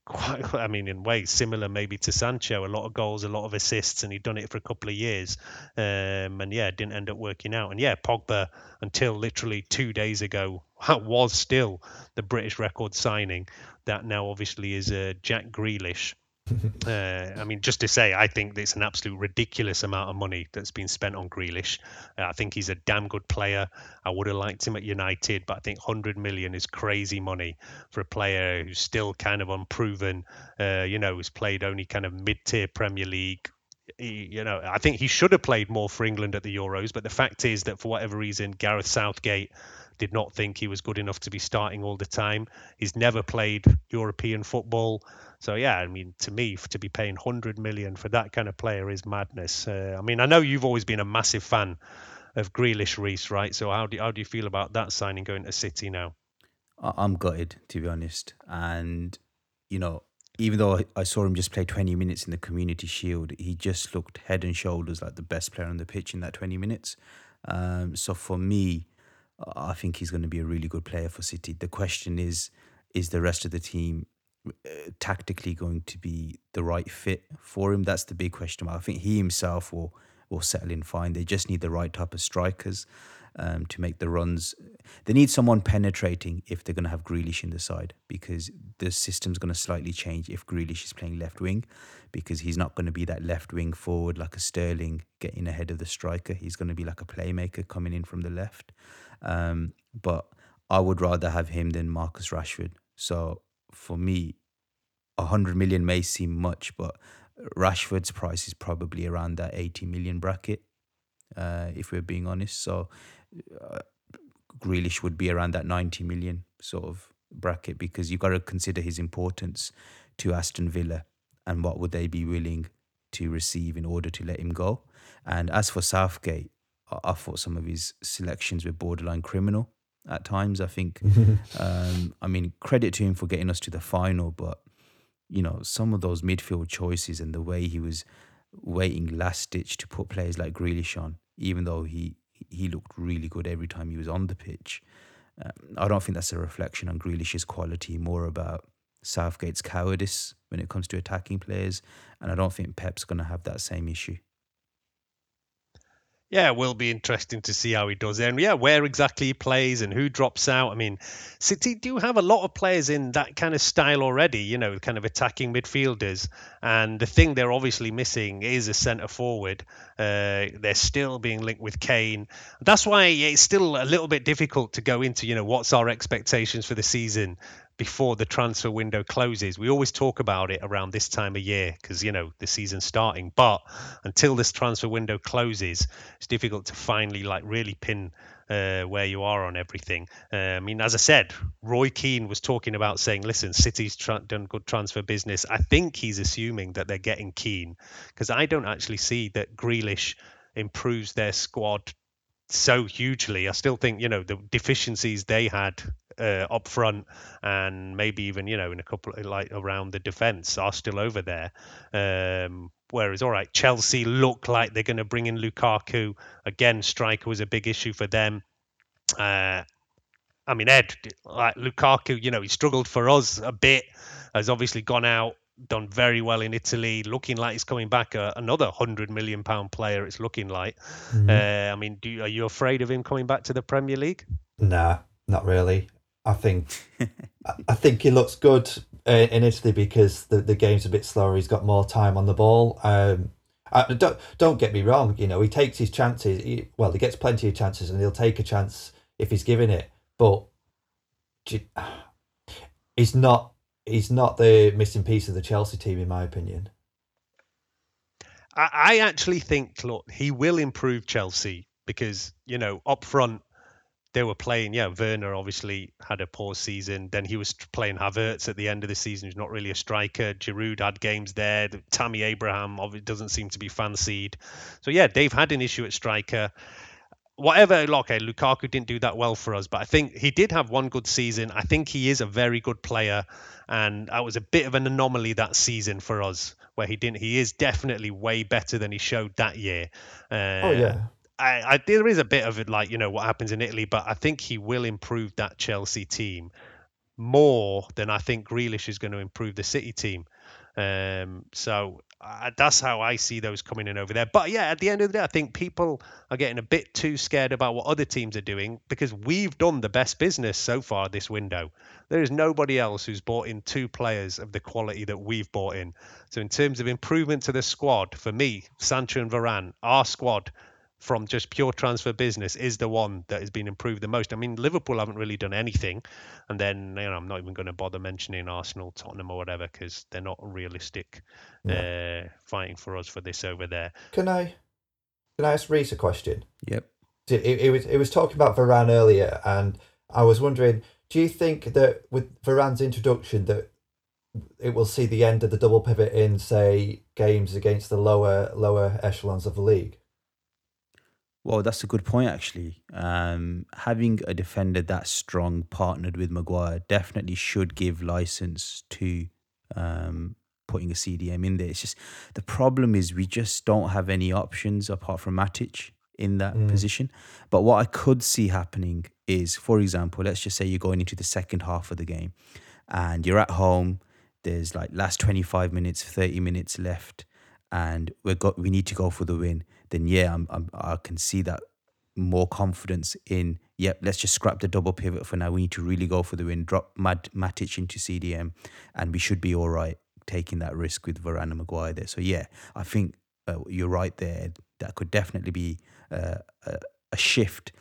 [SPEAKER 1] quite, I mean, in ways similar maybe to Sancho, a lot of goals, a lot of assists, and he'd done it for a couple of years. Um, and yeah, didn't end up working out. And yeah, Pogba, until literally two days ago, was still the British record signing. That now obviously is uh, Jack Grealish. uh, I mean, just to say, I think it's an absolute ridiculous amount of money that's been spent on Grealish. Uh, I think he's a damn good player. I would have liked him at United, but I think 100 million is crazy money for a player who's still kind of unproven. Uh, you know, who's played only kind of mid-tier Premier League. He, you know, I think he should have played more for England at the Euros, but the fact is that for whatever reason, Gareth Southgate did not think he was good enough to be starting all the time. He's never played European football. So yeah, I mean, to me, to be paying 100 million for that kind of player is madness. Uh, I mean, I know you've always been a massive fan of Grealish, Reese, right? So how do how do you feel about that signing going to City now?
[SPEAKER 2] I'm gutted, to be honest. And you know, even though I saw him just play 20 minutes in the Community Shield, he just looked head and shoulders like the best player on the pitch in that 20 minutes. Um, so for me, I think he's going to be a really good player for City. The question is, is the rest of the team uh, tactically going to be the right fit for him? That's the big question. I think he himself will will settle in fine. They just need the right type of strikers um, to make the runs. They need someone penetrating if they're going to have Grealish in the side because the system's going to slightly change if Grealish is playing left wing because he's not going to be that left wing forward like a Sterling getting ahead of the striker. He's going to be like a playmaker coming in from the left. Um, but I would rather have him than Marcus Rashford. So for me, 100 million may seem much, but Rashford's price is probably around that 80 million bracket, uh, if we're being honest. So uh, Grealish would be around that 90 million sort of bracket because you've got to consider his importance to Aston Villa and what would they be willing to receive in order to let him go. And as for Southgate, I thought some of his selections were borderline criminal at times. I think, um, I mean, credit to him for getting us to the final, but you know, some of those midfield choices and the way he was waiting last ditch to put players like Grealish on, even though he he looked really good every time he was on the pitch. Um, I don't think that's a reflection on Grealish's quality, more about Southgate's cowardice when it comes to attacking players, and I don't think Pep's going to have that same issue
[SPEAKER 1] yeah, it will be interesting to see how he does And yeah, where exactly he plays and who drops out. I mean, City do have a lot of players in that kind of style already, you know, kind of attacking midfielders. And the thing they're obviously missing is a centre forward. Uh, they're still being linked with Kane. That's why it's still a little bit difficult to go into, you know, what's our expectations for the season before the transfer window closes. We always talk about it around this time of year because you know the season's starting. But until this transfer window closes, it's difficult to finally like really pin uh, where you are on everything. Uh, I mean, as I said, Roy Keane was talking about saying, "Listen, City's tra- done good transfer business." I think he's assuming that they're getting Kane because I don't actually see that Grealish improves their squad so hugely. I still think you know the deficiencies they had uh, up front and maybe even you know in a couple like around the defense are still over there. Um, whereas all right, Chelsea look like they're going to bring in Lukaku again. Striker was a big issue for them. Uh, I mean, Ed, like Lukaku, you know, he struggled for us a bit. Has obviously gone out, done very well in Italy, looking like he's coming back. Uh, another hundred million pound player. It's looking like. Mm-hmm. Uh, I mean, do, are you afraid of him coming back to the Premier League?
[SPEAKER 3] Nah, not really. I think I think he looks good uh, in Italy because the, the game's a bit slower. He's got more time on the ball. Um, I, don't don't get me wrong. You know he takes his chances. He, well, he gets plenty of chances, and he'll take a chance if he's given it. But he's not he's not the missing piece of the Chelsea team, in my opinion.
[SPEAKER 1] I, I actually think look he will improve Chelsea because you know up front they were playing. Yeah, Werner obviously had a poor season. Then he was playing Havertz at the end of the season, He's not really a striker. Giroud had games there. Tammy Abraham obviously doesn't seem to be fancied. So yeah, they've had an issue at striker. Whatever, okay, Lukaku didn't do that well for us, but I think he did have one good season. I think he is a very good player, and that was a bit of an anomaly that season for us, where he didn't. He is definitely way better than he showed that year.
[SPEAKER 3] Uh, oh yeah.
[SPEAKER 1] I, I, there is a bit of it like you know what happens in Italy, but I think he will improve that Chelsea team more than I think Grealish is going to improve the City team. Um, so that's how I see those coming in over there. But yeah, at the end of the day, I think people are getting a bit too scared about what other teams are doing because we've done the best business so far this window. There is nobody else who's bought in two players of the quality that we've bought in. So in terms of improvement to the squad, for me, Sancho and Varane, our squad from just pure transfer business is the one that has been improved the most. I mean, Liverpool haven't really done anything, and then you know I'm not even going to bother mentioning Arsenal, Tottenham, or whatever because they're not realistic uh, fighting for us for this over there.
[SPEAKER 3] Can I can I ask Reese a question?
[SPEAKER 2] Yep.
[SPEAKER 3] It, it was it was talking about Varane earlier, and I was wondering, do you think that with Varane's introduction that it will see the end of the double pivot in say games against the lower lower echelons of the league?
[SPEAKER 2] Well, that's a good point, actually. Um, having a defender that strong partnered with Maguire definitely should give license to um, putting a CDM in there. It's just the problem is we just don't have any options apart from Matic in that mm. position. But what I could see happening is, for example, let's just say you're going into the second half of the game and you're at home. There's like last 25 minutes, 30 minutes left, and we got we need to go for the win then yeah, I'm, I'm, i can see that more confidence in, yep, let's just scrap the double pivot for now. We need to really go for the win, drop Mat- Matic into CDM, and we should be all right taking that risk with Varane and Maguire there. So yeah, I think uh, you're right there. That could definitely be uh, a, a shift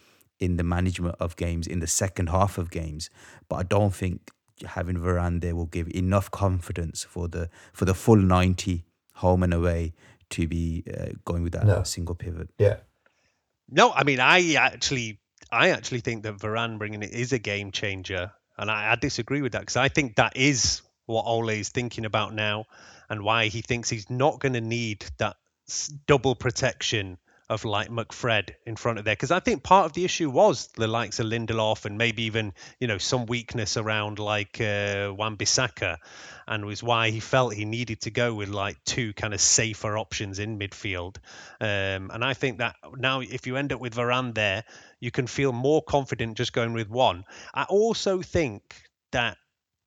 [SPEAKER 2] in the management of games in the second half of games. But I don't think having Varane there will give enough confidence for the for the full 90 home and away to be uh, going with that no. single pivot.
[SPEAKER 3] Yeah.
[SPEAKER 1] No, I mean, I actually, I actually think that Varane bringing it is a game changer, and I, I disagree with that because I think that is what Ole is thinking about now, and why he thinks he's not going to need that double protection of like McFred in front of there because I think part of the issue was the likes of Lindelof and maybe even you know some weakness around like uh, Wan-Bissaka and was why he felt he needed to go with like two kind of safer options in midfield. Um, and I think that now if you end up with Varane there, you can feel more confident just going with one. I also think that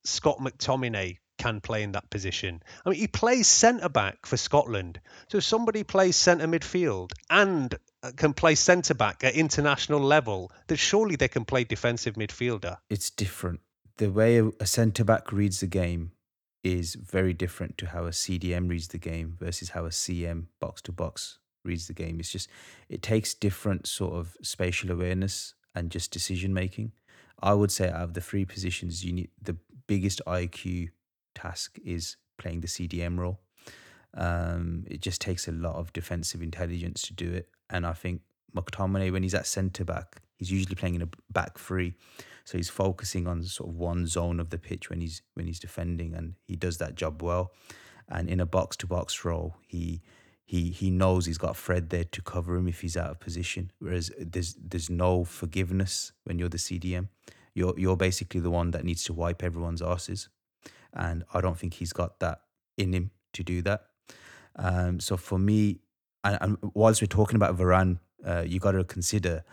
[SPEAKER 1] Scott McTominay can play in that position. I mean, he plays centre back for Scotland. So if somebody plays centre midfield and uh, can play centre back at international level, then surely they can play defensive midfielder.
[SPEAKER 2] It's different. The way a centre back reads the game is very different to how a CDM reads the game versus how a CM box to box reads the game. It's just it takes different sort of spatial awareness and just decision making. I would say out of the three positions, you need the biggest IQ task is playing the CDM role. Um, it just takes a lot of defensive intelligence to do it, and I think McTominay, when he's at centre back, he's usually playing in a back three, so he's focusing on sort of one zone of the pitch when he's when he's defending, and he does that job well. And in a box to box role, he he he knows he's got Fred there to cover him if he's out of position. Whereas there's there's no forgiveness when you're the CDM. You're you're basically the one that needs to wipe everyone's asses and I don't think he's got that in him to do that. Um, so for me, and, and, whilst we're talking about Varane, uh, you got to consider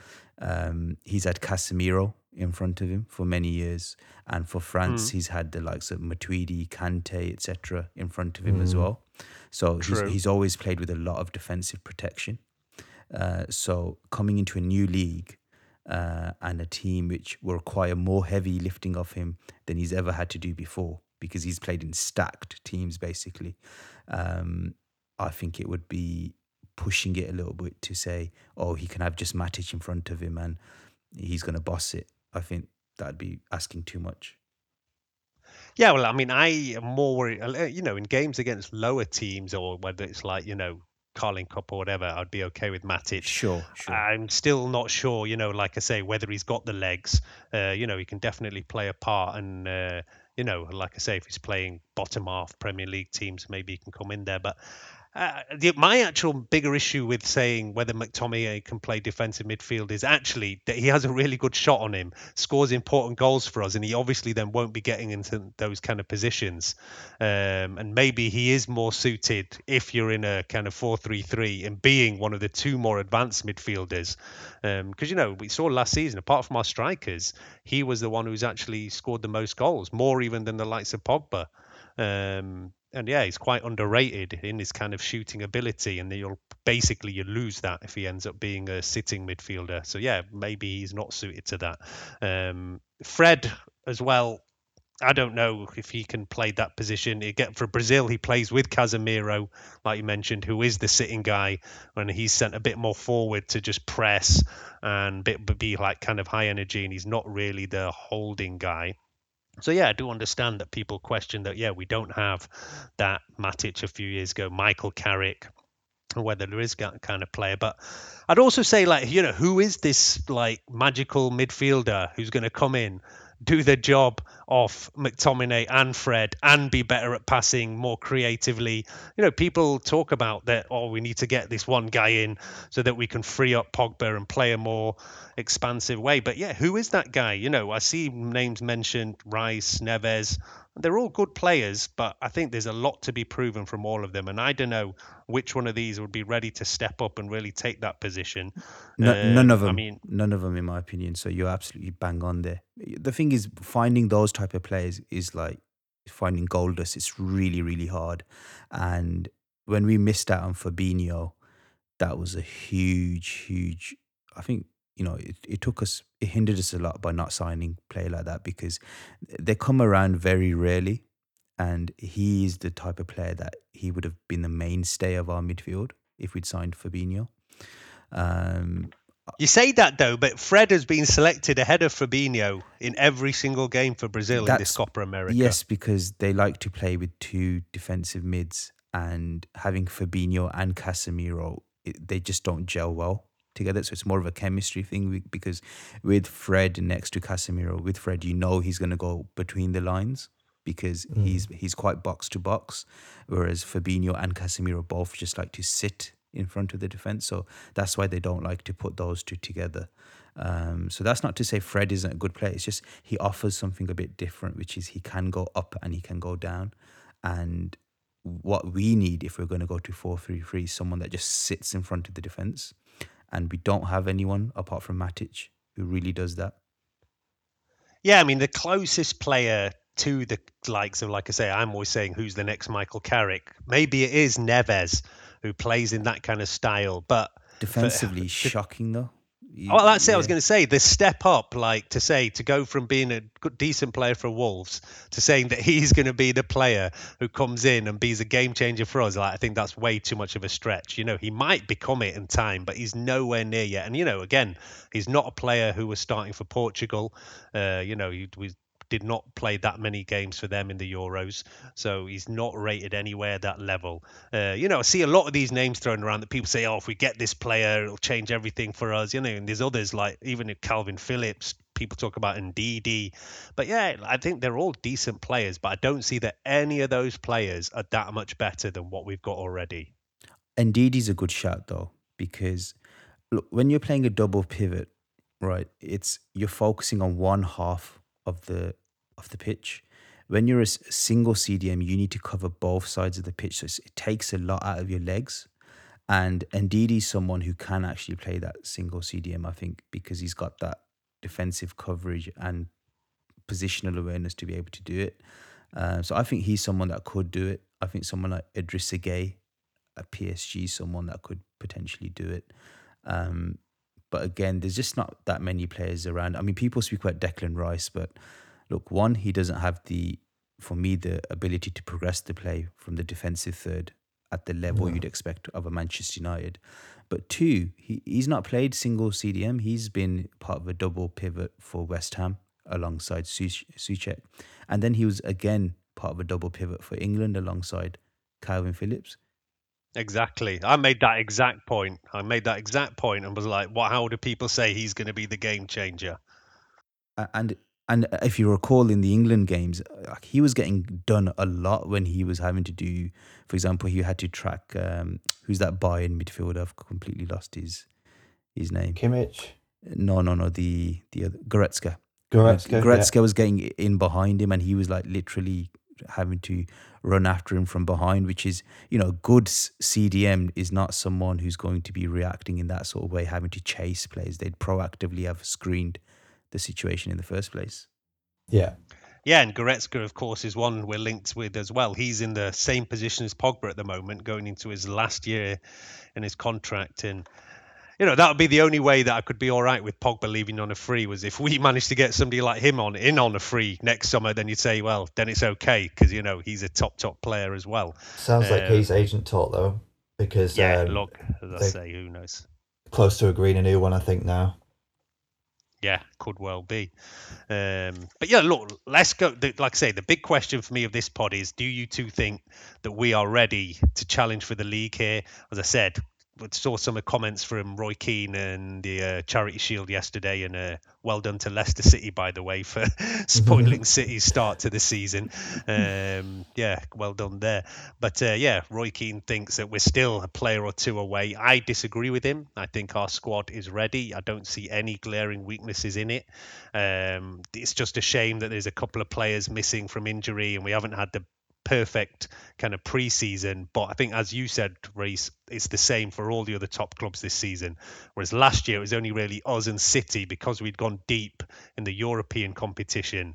[SPEAKER 2] um, he's had Casemiro in front of him for many years, and for France, mm. he's had the likes of Matuidi, Kante, etc. in front of him mm. as well. So he's, he's, always played with a lot of defensive protection. Uh, so coming into a new league, uh, and a team which will require more heavy lifting of him than he's ever had to do before because he's played in stacked teams basically. Um, I think it would be pushing it a little bit to say, oh, he can have just Matic in front of him and he's going to boss it. I think that'd be asking too much.
[SPEAKER 1] Yeah, well, I mean, I am more worried, uh, you know, in games against lower teams or whether it's like, you know, Carling Cup or whatever, I'd be okay with Matic.
[SPEAKER 2] Sure, sure.
[SPEAKER 1] I'm still not sure, you know, like I say, whether he's got the legs. Uh, you know, he can definitely play a part and, uh, you know, like I say, if he's playing bottom half Premier League teams, maybe he can come in there. But uh, the, my actual bigger issue with saying whether McTominay can play defensive midfield is actually that he has a really good shot on him, scores important goals for us, and he obviously then won't be getting into those kind of positions. Um, and maybe he is more suited if you're in a kind of 4-3-3 and being one of the two more advanced midfielders. Because um, you know we saw last season, apart from our strikers, he was the one who's actually scored the most goals, more even than the likes of Pogba. Um, and yeah, he's quite underrated in his kind of shooting ability, and you'll basically you lose that if he ends up being a sitting midfielder. So yeah, maybe he's not suited to that. Um, Fred as well. I don't know if he can play that position. Again, for Brazil, he plays with Casemiro, like you mentioned, who is the sitting guy, and he's sent a bit more forward to just press and be like kind of high energy, and he's not really the holding guy. So yeah, I do understand that people question that. Yeah, we don't have that Matic a few years ago, Michael Carrick, or whether there is that kind of player. But I'd also say, like, you know, who is this like magical midfielder who's going to come in do the job of McTominay and Fred and be better at passing more creatively. You know, people talk about that, oh, we need to get this one guy in so that we can free up Pogba and play a more expansive way. But yeah, who is that guy? You know, I see names mentioned Rice, Neves. They're all good players, but I think there's a lot to be proven from all of them. And I don't know which one of these would be ready to step up and really take that position.
[SPEAKER 2] No, uh, none of them. I mean, none of them, in my opinion. So you're absolutely bang on there. The thing is, finding those type of players is like finding gold dust. It's really, really hard. And when we missed out on Fabinho, that was a huge, huge. I think you know, it, it took us, it hindered us a lot by not signing play like that because they come around very rarely. And he is the type of player that he would have been the mainstay of our midfield if we'd signed Fabinho. Um,
[SPEAKER 1] you say that though, but Fred has been selected ahead of Fabinho in every single game for Brazil in this Copa America.
[SPEAKER 2] Yes, because they like to play with two defensive mids, and having Fabinho and Casemiro, it, they just don't gel well together. So it's more of a chemistry thing because with Fred next to Casemiro, with Fred, you know he's going to go between the lines because mm. he's he's quite box to box, whereas Fabinho and Casemiro both just like to sit in front of the defense. So that's why they don't like to put those two together. Um, so that's not to say Fred isn't a good player. It's just he offers something a bit different, which is he can go up and he can go down. And what we need if we're going to go to 4 3 3 is someone that just sits in front of the defense. And we don't have anyone apart from Matic who really does that.
[SPEAKER 1] Yeah, I mean, the closest player to the likes of, like I say, I'm always saying who's the next Michael Carrick. Maybe it is Neves who plays in that kind of style, but
[SPEAKER 2] defensively for, shocking though.
[SPEAKER 1] Well, that's it. I was going to say the step up, like to say to go from being a decent player for Wolves to saying that he's going to be the player who comes in and be a game changer for us. Like, I think that's way too much of a stretch. You know, he might become it in time, but he's nowhere near yet. And you know, again, he's not a player who was starting for Portugal. Uh, you know, he was did not play that many games for them in the Euros, so he's not rated anywhere that level. Uh, you know, I see a lot of these names thrown around that people say, "Oh, if we get this player, it'll change everything for us." You know, and there's others like even Kalvin Phillips. People talk about Ndidi, but yeah, I think they're all decent players. But I don't see that any of those players are that much better than what we've got already.
[SPEAKER 2] Ndidi's a good shout though, because look, when you're playing a double pivot, right, it's you're focusing on one half of the of the pitch. When you're a single CDM, you need to cover both sides of the pitch. So it takes a lot out of your legs. And Ndidi is someone who can actually play that single CDM, I think, because he's got that defensive coverage and positional awareness to be able to do it. Uh, so I think he's someone that could do it. I think someone like Idrissa Gueye at PSG, someone that could potentially do it. Um, but again, there's just not that many players around. I mean, people speak about Declan Rice, but look, one, he doesn't have the, for me, the ability to progress the play from the defensive third at the level you'd expect of a Manchester United. But two, he, he's not played single CDM. He's been part of a double pivot for West Ham alongside Soucek. And then he was again part of a double pivot for England alongside Kalvin Phillips.
[SPEAKER 1] Exactly. I made that exact point. I made that exact point and was like, "What? How do people say he's going to be the game changer?"
[SPEAKER 2] And and if you recall in the England games, he was getting done a lot when he was having to do, for example, he had to track um, who's that Bayern midfielder? I've completely lost his his name.
[SPEAKER 3] Kimmich.
[SPEAKER 2] No, no, no. The the other Goretzka.
[SPEAKER 3] Goretzka.
[SPEAKER 2] Goretzka yeah. was getting in behind him, and he was like literally having to run after him from behind, which is you know good CDM is not someone who's going to be reacting in that sort of way, having to chase players. They'd proactively have screened the situation in the first place.
[SPEAKER 3] Yeah.
[SPEAKER 1] Yeah, and Goretzka, of course, is one we're linked with as well. He's in the same position as Pogba at the moment, going into his last year in his contract. And, you know, that would be the only way that I could be all right with Pogba leaving on a free was if we managed to get somebody like him on in on a free next summer, then you'd say, well, then it's okay because, you know, he's a top, top player as well.
[SPEAKER 3] Sounds like he's um, agent talk, though, because.
[SPEAKER 1] Yeah, um, look, as I say, who knows?
[SPEAKER 3] Close to agreeing a new one, I think, now
[SPEAKER 1] yeah, could well be. Um, but yeah, look, let's go. Like I say, the big question for me of this pod is: Do you two think that we are ready to challenge for the league here? As I said, saw some comments from Roy Keane and the uh, Charity Shield yesterday, and uh, well done to Leicester City, by the way, for spoiling City's start to the season. Um, yeah, well done there. But uh, yeah, Roy Keane thinks that we're still a player or two away. I disagree with him. I think our squad is ready. I don't see any glaring weaknesses in it. Um, it's just a shame that there's a couple of players missing from injury, and we haven't had the perfect kind of preseason. But I think, as you said, Reese, it's the same for all the other top clubs this season. Whereas last year it was only really us and City because we'd gone deep in the European competition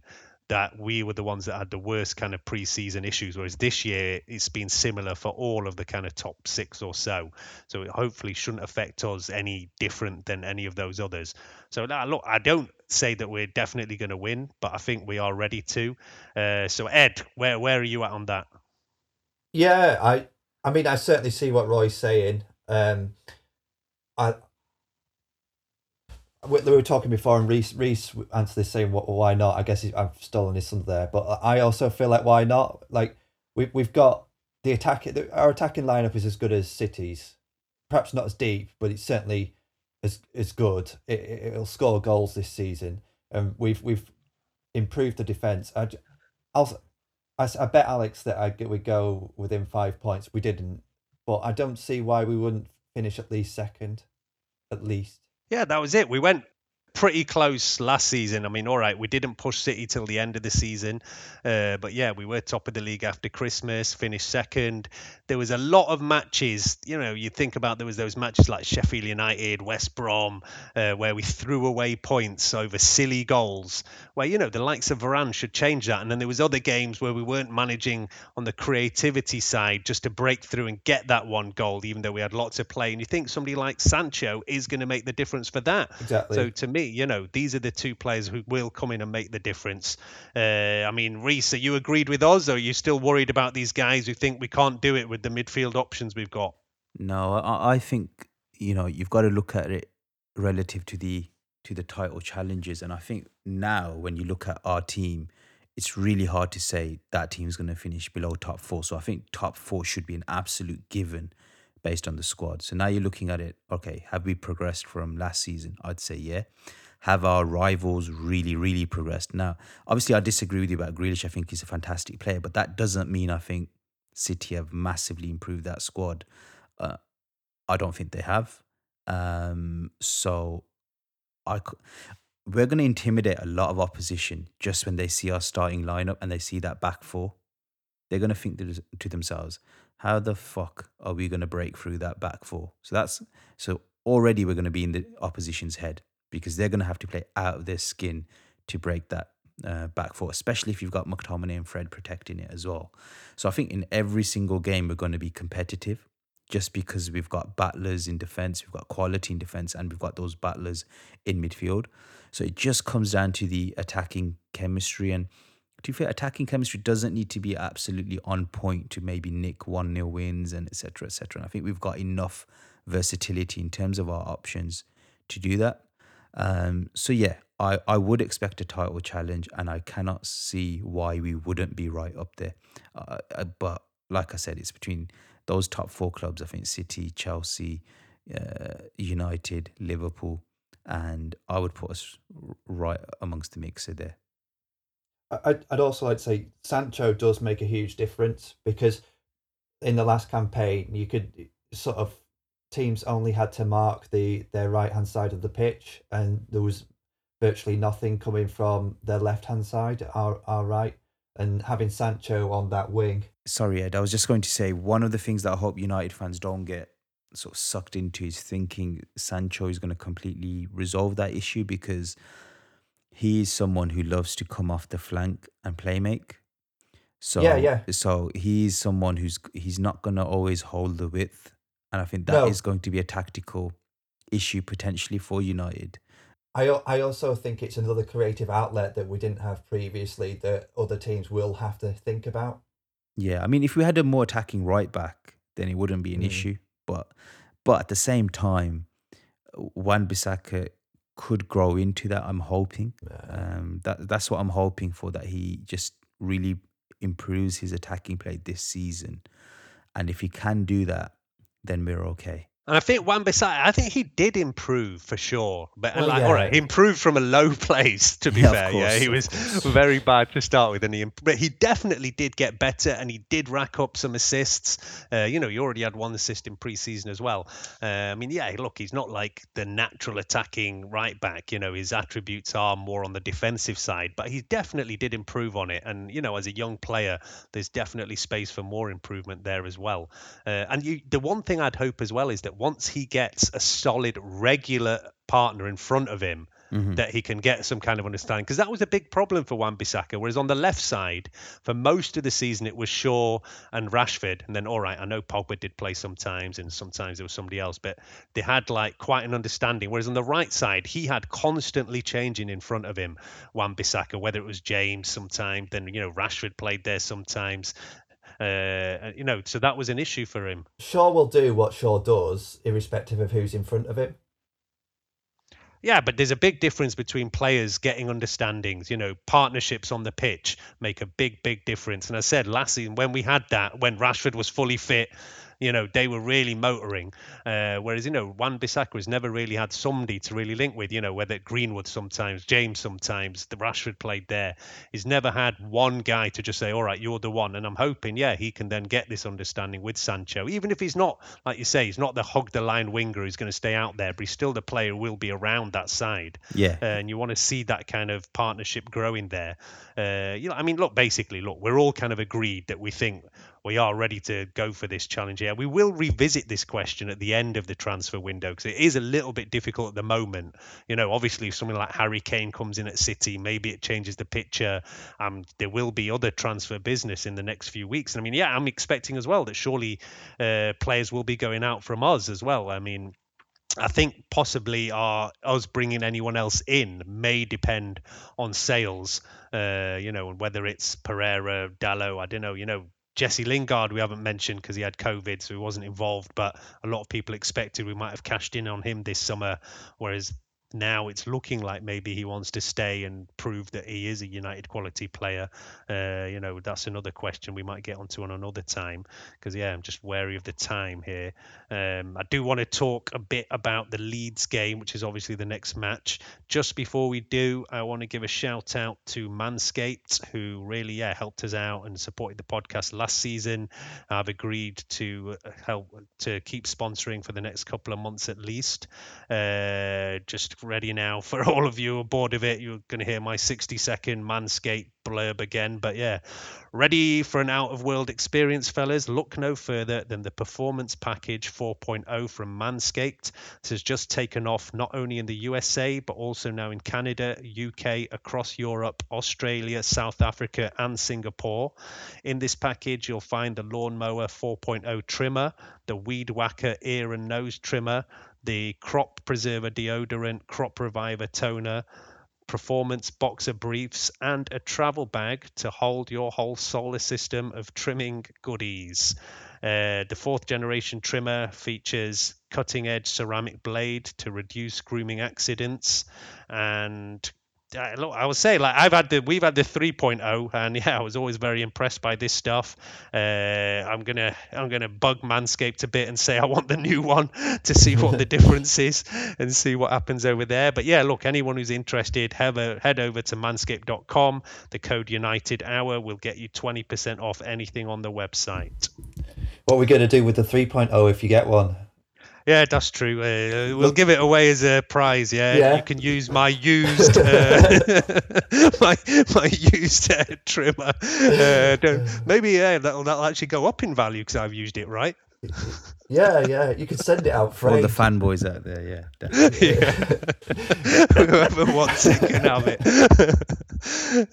[SPEAKER 1] that we were the ones that had the worst kind of preseason issues. Whereas this year it's been similar for all of the kind of top six or so. So it hopefully shouldn't affect us any different than any of those others. So look, I don't say that we're definitely going to win, but I think we are ready to. Uh, so Ed, where where are you at on that?
[SPEAKER 3] Yeah, I I mean I certainly see what Roy's saying. Um, I we, were talking before, and Reese Reese answered this saying, "What? Why not?" I guess I've stolen his son there, but I also feel like why not? Like we we've got the attack. Our attacking lineup is as good as City's. Perhaps not as deep, but it's certainly as as good. It, it'll score goals this season, and we've we've improved the defense. I, I'll, I, I bet Alex that I we go within five points. We didn't, but I don't see why we wouldn't finish at least second, at least.
[SPEAKER 1] Yeah, that was it. We went pretty close last season. I mean, all right, we didn't push City till the end of the season, uh, but yeah, we were top of the league after Christmas, finished second. There was a lot of matches. You know, you think about there was those matches like Sheffield United, West Brom, uh, where we threw away points over silly goals. Where you know the likes of Varane should change that. And then there was other games where we weren't managing on the creativity side just to break through and get that one goal, even though we had lots of play. And you think somebody like Sancho is going to make the difference for that.
[SPEAKER 3] Exactly.
[SPEAKER 1] So to me, you know, these are the two players who will come in and make the difference. Uh, I mean, Reese, are you agreed with us, or are you still worried about these guys who think we can't do it with the midfield options we've got?
[SPEAKER 2] No, I, I think you know you've got to look at it relative to the to the title challenges, and I think now when you look at our team, it's really hard to say that team's going to finish below top four. So I think top four should be an absolute given based on the squad. So now you're looking at it. Okay, have we progressed from last season? I'd say yeah have our rivals really, really progressed? Now, obviously, I disagree with you about Grealish. I think he's a fantastic player, but that doesn't mean I think City have massively improved that squad. Uh, I don't think they have. Um, so I, we're going to intimidate a lot of opposition just when they see our starting lineup and they see that back four. They're going to think to themselves, how the fuck are we going to break through that back four? So that's so already we're going to be in the opposition's head because they're going to have to play out of their skin to break that uh, back four, especially if you've got McTominay and Fred protecting it as well. So I think in every single game we're going to be competitive, just because we've got battlers in defense, we've got quality in defense, and we've got those battlers in midfield. So it just comes down to the attacking chemistry and. To be fair, attacking chemistry doesn't need to be absolutely on point to maybe nick 1 0 wins and etc. etc. And I think we've got enough versatility in terms of our options to do that. Um, so yeah, I, I would expect a title challenge, and I cannot see why we wouldn't be right up there. Uh, uh, but like I said, it's between those top four clubs. I think City, Chelsea, uh, United, Liverpool, and I would put us right amongst the mixer there.
[SPEAKER 3] I'd, I'd also like to say Sancho does make a huge difference because in the last campaign you could eh, sort of teams only had to mark the their right hand side of the pitch, and there was virtually nothing coming from their left hand side, our our right, and having Sancho on that wing.
[SPEAKER 2] Sorry, Ed. I was just going to say one of the things that I hope United fans don't get sort of sucked into is thinking Sancho is going to completely resolve that issue because he is someone who loves to come off the flank and play make. So
[SPEAKER 3] yeah, yeah.
[SPEAKER 2] So he's someone who's he's not gonna always hold the width and I think that no. is going to be a tactical issue potentially for United.
[SPEAKER 3] I I also think it's another creative outlet that we didn't have previously that other teams will have to think about.
[SPEAKER 2] Yeah, I mean, if we had a more attacking right back, then it wouldn't be an mm. issue. But but at the same time, Wan Bissaka could grow into that. I'm hoping. Um, that that's what I'm hoping for. That he just really improves his attacking play this season, and if he can do that, then we're okay.
[SPEAKER 1] And I think Wan Bissaka, I think he did improve for sure. But well, like, yeah. all right, he improved from a low place. To be yeah, fair, course, yeah, he was very bad to start with, and he but he definitely did get better, and he did rack up some assists. Uh, you know, he already had one assist in preseason as well. Uh, I mean, yeah, look, he's not like the natural attacking right back. You know, his attributes are more on the defensive side, but he definitely did improve on it. And you know, as a young player, there's definitely space for more improvement there as well. Uh, and you, the one thing I'd hope as well is that once he gets a solid regular partner in front of him mm-hmm. that he can get some kind of understanding because that was a big problem for Wan Bissaka whereas on the left side for most of the season it was Shaw and Rashford and then all right I know Pogba did play sometimes and sometimes there was somebody else but they had like quite an understanding whereas on the right side he had constantly changing in front of him Wan Bissaka whether it was James sometimes then you know Rashford played there sometimes uh, you know, so that was an issue for him.
[SPEAKER 3] Shaw will do what Shaw does, irrespective of who's in front of him.
[SPEAKER 1] Yeah, but there's a big difference between players getting understandings. You know, partnerships on the pitch make a big, big difference. And I said last season when we had that, when Rashford was fully fit, You know, they were really motoring. Uh, whereas, you know, Wan Bissaka has never really had somebody to really link with, you know, whether Greenwood sometimes, James sometimes, the Rashford played there. He's never had one guy to just say, all right, you're the one. And I'm hoping, yeah, he can then get this understanding with Sancho. Even if he's not, like you say, he's not the hug the line winger who's going to stay out there, but he's still the player who will be around that side.
[SPEAKER 2] Yeah.
[SPEAKER 1] Uh, and you want to see that kind of partnership growing there. Uh, you know, I mean, look, basically, look, we're all kind of agreed that we think we are ready to go for this challenge here. We will revisit this question at the end of the transfer window because it is a little bit difficult at the moment. You know, obviously, if something like Harry Kane comes in at City, maybe it changes the picture. Um, there will be other transfer business in the next few weeks. And I mean, yeah, I'm expecting as well that surely uh, players will be going out from us as well. I mean, I think possibly our us bringing anyone else in may depend on sales. Uh, you know, and whether it's Pereira, Dalot, I don't know. You know, Jesse Lingard we haven't mentioned because he had COVID, so he wasn't involved. But a lot of people expected we might have cashed in on him this summer, whereas now it's looking like maybe he wants to stay and prove that he is a United quality player. Uh, you know, that's another question we might get onto on another time because, yeah, I'm just wary of the time here. Um, I do want to talk a bit about the Leeds game, which is obviously the next match. Just before we do, I want to give a shout out to Manscaped, who really, yeah, helped us out and supported the podcast last season. I've agreed to help to keep sponsoring for the next couple of months at least. Uh, just ready now for all of you aboard of it. You're going to hear my 60 second Manscaped blurb again. But yeah, ready for an out of world experience, fellas? Look no further than the Performance Package 4.0 from Manscaped. This has just taken off not only in the USA, but also now in Canada, UK, across Europe, Australia, South Africa, and Singapore. In this package, you'll find the Lawnmower 4.0 trimmer, the Weed Whacker ear and nose trimmer, the Crop Preserver deodorant, Crop Reviver toner, performance boxer briefs, and a travel bag to hold your whole solar system of trimming goodies. Uh, the fourth generation trimmer features cutting edge ceramic blade to reduce grooming accidents and I, look, I would say like I've had the we've had the 3.0 and yeah I was always very impressed by this stuff. Uh, I'm gonna I'm gonna bug Manscaped a bit and say I want the new one to see what the difference is and see what happens over there. But yeah look anyone who's interested have a, head over to manscaped.com the code United Hour will get you 20% off anything on the website.
[SPEAKER 3] What are we going to do with the 3.0 if you get one
[SPEAKER 1] yeah, that's true. Uh, we'll give it away as a prize. Yeah, yeah. you can use my used uh, my my used uh, trimmer. Uh, maybe yeah, that'll that'll actually go up in value because I've used it right.
[SPEAKER 3] Yeah, yeah, you could send it out for
[SPEAKER 2] all the fanboys out there. Yeah, yeah.
[SPEAKER 1] whoever wants it can have it.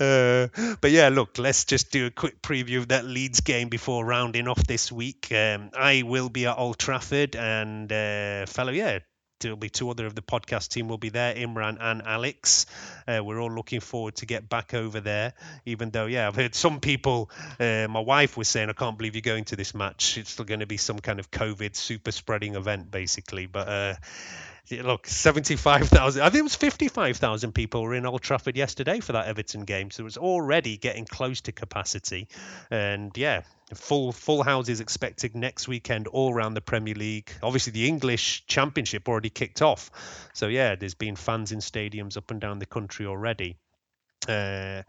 [SPEAKER 1] Uh, but yeah, look, let's just do a quick preview of that Leeds game before rounding off this week. Um, I will be at Old Trafford, and uh, fellow, yeah, there'll be two other of the podcast team will be there, Imran and Alex. Uh, we're all looking forward to get back over there. Even though, yeah, I've heard some people. Uh, my wife was saying, "I can't believe you're going to this match. It's still going to be some kind of COVID super spreading event, basically." But uh, look, 75,000, I think it was 55,000 people were in Old Trafford yesterday for that Everton game. So it was already getting close to capacity. And yeah, full full houses expected next weekend all around the Premier League. Obviously, the English Championship already kicked off. So yeah, there's been fans in stadiums up and down the country already. Uh,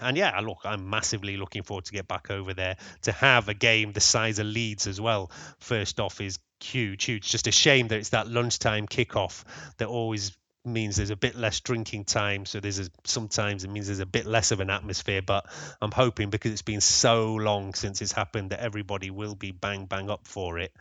[SPEAKER 1] and yeah, look, I'm massively looking forward to get back over there to have a game the size of Leeds as well. First off is huge, huge. Just a shame that it's that lunchtime kickoff that always means there's a bit less drinking time. So there's a, sometimes it means there's a bit less of an atmosphere but i'm hoping because it's been so long since it's happened that everybody will be bang bang up for it.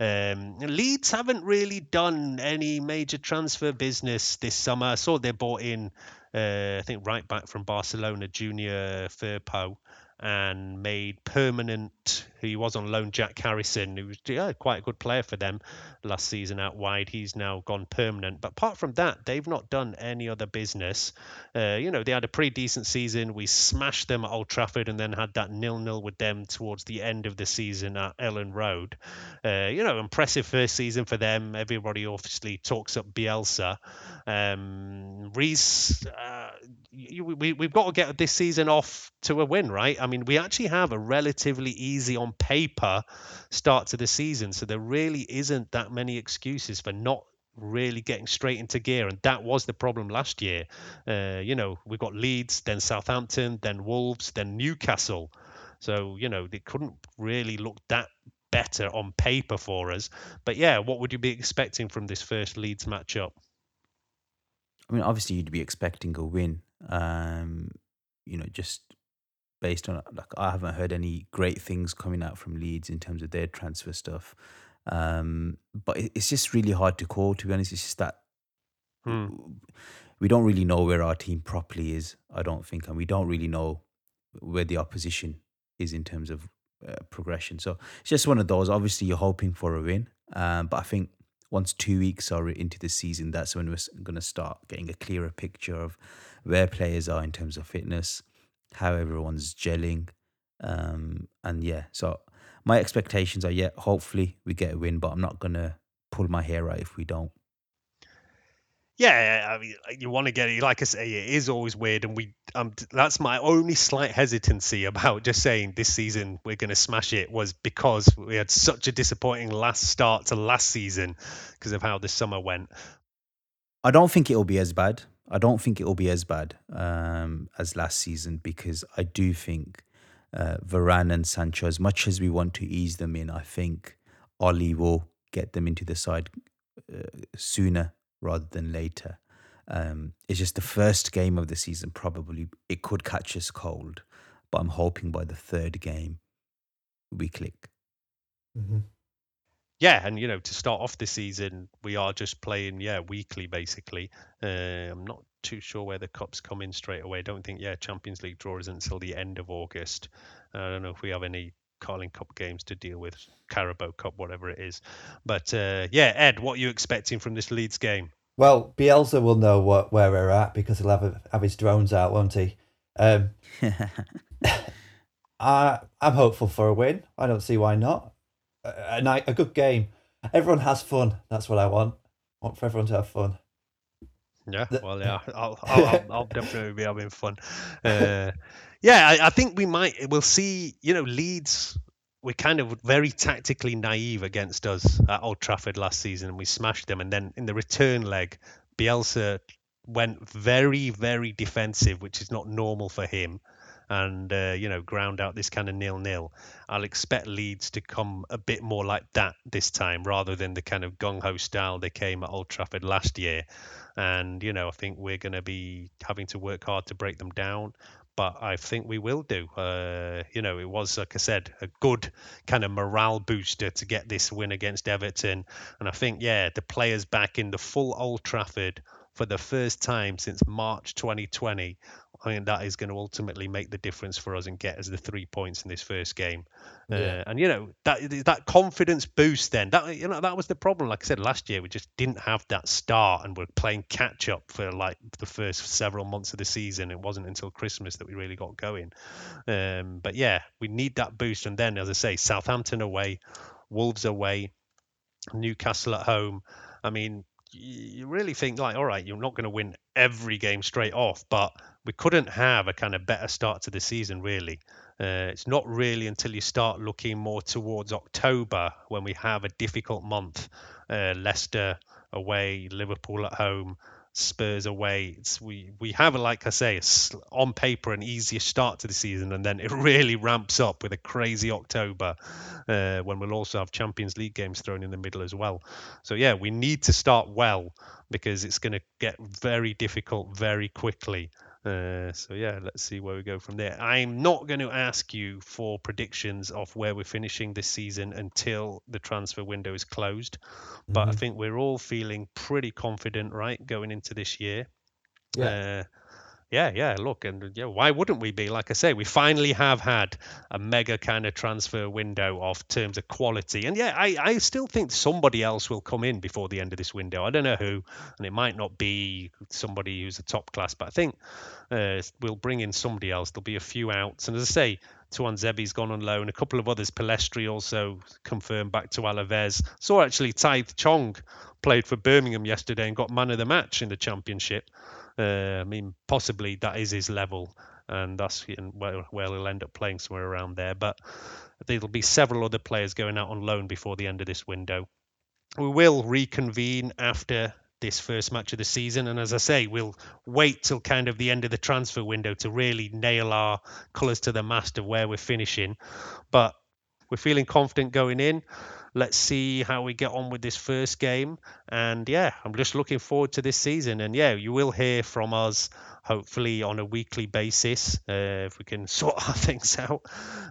[SPEAKER 1] Um, leeds haven't really done any major transfer business this summer. I saw they bought in uh, i think right back from barcelona junior firpo and made permanent. He was on loan, Jack Harrison, who was yeah, quite a good player for them last season out wide. He's now gone permanent. But apart from that, they've not done any other business. Uh, you know, they had a pretty decent season. We smashed them at Old Trafford and then had that nil-nil with them towards the end of the season at Elland Road. Uh, you know, impressive first season for them. Everybody obviously talks up Bielsa. Um, Reese, uh, we, we've got to get this season off to a win, right? I mean, mean, we actually have a relatively easy on paper start to the season. So there really isn't that many excuses for not really getting straight into gear. And that was the problem last year. Uh, you know, we got Leeds, then Southampton, then Wolves, then Newcastle. So, you know, they couldn't really look that better on paper for us. But yeah, what would you be expecting from this first Leeds matchup?
[SPEAKER 2] I mean, obviously, you'd be expecting a win. Um, you know, just based on like I haven't heard any great things coming out from Leeds in terms of their transfer stuff. Um, but it's just really hard to call. To be honest, it's just that hmm. we don't really know where our team properly is. I don't think, and we don't really know where the opposition is in terms of uh, progression. So it's just one of those. Obviously, you're hoping for a win, um, but I think once two weeks are into the season, that's when we're going to start getting a clearer picture of where players are in terms of fitness, how everyone's gelling, um, and yeah. So my expectations are, yeah, hopefully we get a win, but I'm not going to pull my hair out if we don't.
[SPEAKER 1] Yeah, I mean, you want to get it. Like I say, it is always weird, and we. Um, that's my only slight hesitancy about just saying this season we're going to smash it was because we had such a disappointing last start to last season because of how the summer went.
[SPEAKER 2] I don't think it'll be as bad. I don't think it'll be as bad um, as last season because I do think uh, Varane and Sancho, as much as we want to ease them in, I think Ole will get them into the side uh, sooner rather than later. Um, it's just the first game of the season, probably it could catch us cold, but I'm hoping by the third game we click.
[SPEAKER 1] Mm-hmm. Yeah, and you know, to start off the season, we are just playing, yeah, weekly basically. Uh, I'm not too sure where the cups come in straight away. I don't think, yeah, Champions League draw isn't until the end of August. Uh, I don't know if we have any Carling Cup games to deal with, Carabao Cup, whatever it is. But uh, yeah, Ed, what are you expecting from this Leeds game?
[SPEAKER 3] Well, Bielsa will know what where we're at because he'll have, have his drones out, won't he? Um, I I'm hopeful for a win. I don't see why not. A, a, night, a good game. Everyone has fun. That's what I want. I want for everyone to have fun.
[SPEAKER 1] Yeah, well, yeah, I'll, I'll, I'll definitely be having fun. Uh, yeah, I, I, think we might. We'll see. You know, Leeds. We're kind of very tactically naive against us at Old Trafford last season, and we smashed them. And then in the return leg, Bielsa went very, very defensive, which is not normal for him and uh, you know ground out this kind of nil nil. I'll expect Leeds to come a bit more like that this time, rather than the kind of gung ho style they came at Old Trafford last year. And you know, I think we're going to be having to work hard to break them down. But I think we will do. Uh, you know, it was, like I said, a good kind of morale booster to get this win against Everton. And I think, yeah, the players back in the full Old Trafford for the first time since March 2020 I mean, that is going to ultimately make the difference for us and get us the three points in this first game. Uh, yeah. Uh, and you know that that confidence boost. Then that you know that was the problem. Like I said last year, we just didn't have that start, and we're playing catch up for like the first several months of the season. It wasn't until Christmas that we really got going. Um, but yeah, we need that boost. And then, as I say, Southampton away, Wolves away, Newcastle at home. I mean, you really think like, all right, you're not going to win every game straight off, but we couldn't have a kind of better start to the season, really. Uh, it's not really until you start looking more towards October when we have a difficult month. Uh, Leicester away, Liverpool at home, Spurs away. It's, we we have, like I say, on paper an easier start to the season, and then it really ramps up with a crazy October uh, when we'll also have Champions League games thrown in the middle as well. So yeah, we need to start well because it's going to get very difficult very quickly. Uh, so yeah, let's see where we go from there. I'm not going to ask you for predictions of where we're finishing this season until the transfer window is closed, but mm-hmm. I think we're all feeling pretty confident, right, going into this year. Yeah. Uh, yeah, yeah. Look, and yeah, why wouldn't we be? Like I say, we finally have had a mega kind of transfer window of terms of quality, and yeah, I, I still think somebody else will come in before the end of this window. I don't know who, and it might not be somebody who's a top class, but I think uh, we'll bring in somebody else. There'll be a few outs, and as I say, Tuanzebe's gone on loan. A couple of others, Pellistri also confirmed back to Alaves. Saw actually Tahith Chong played for Birmingham yesterday and got man of the match in the championship. Uh, I mean, possibly that is his level. and that's where, where he'll end up playing somewhere around there. But there'll be several other players going out on loan before the end of this window. We will reconvene after this first match of the season. And as I say, we'll wait till kind of the end of the transfer window to really nail our colours to the mast of where we're finishing. But we're feeling confident going in. Let's see how we get on with this first game. And yeah, I'm just looking forward to this season. And yeah, you will hear from us hopefully on a weekly basis uh, if we can sort our things out.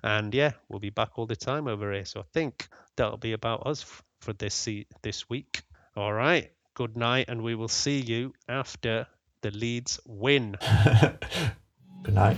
[SPEAKER 1] And yeah, we'll be back all the time over here. So I think that'll be about us for this this week. All right good night, and we will see you after the Leeds win.
[SPEAKER 3] good night.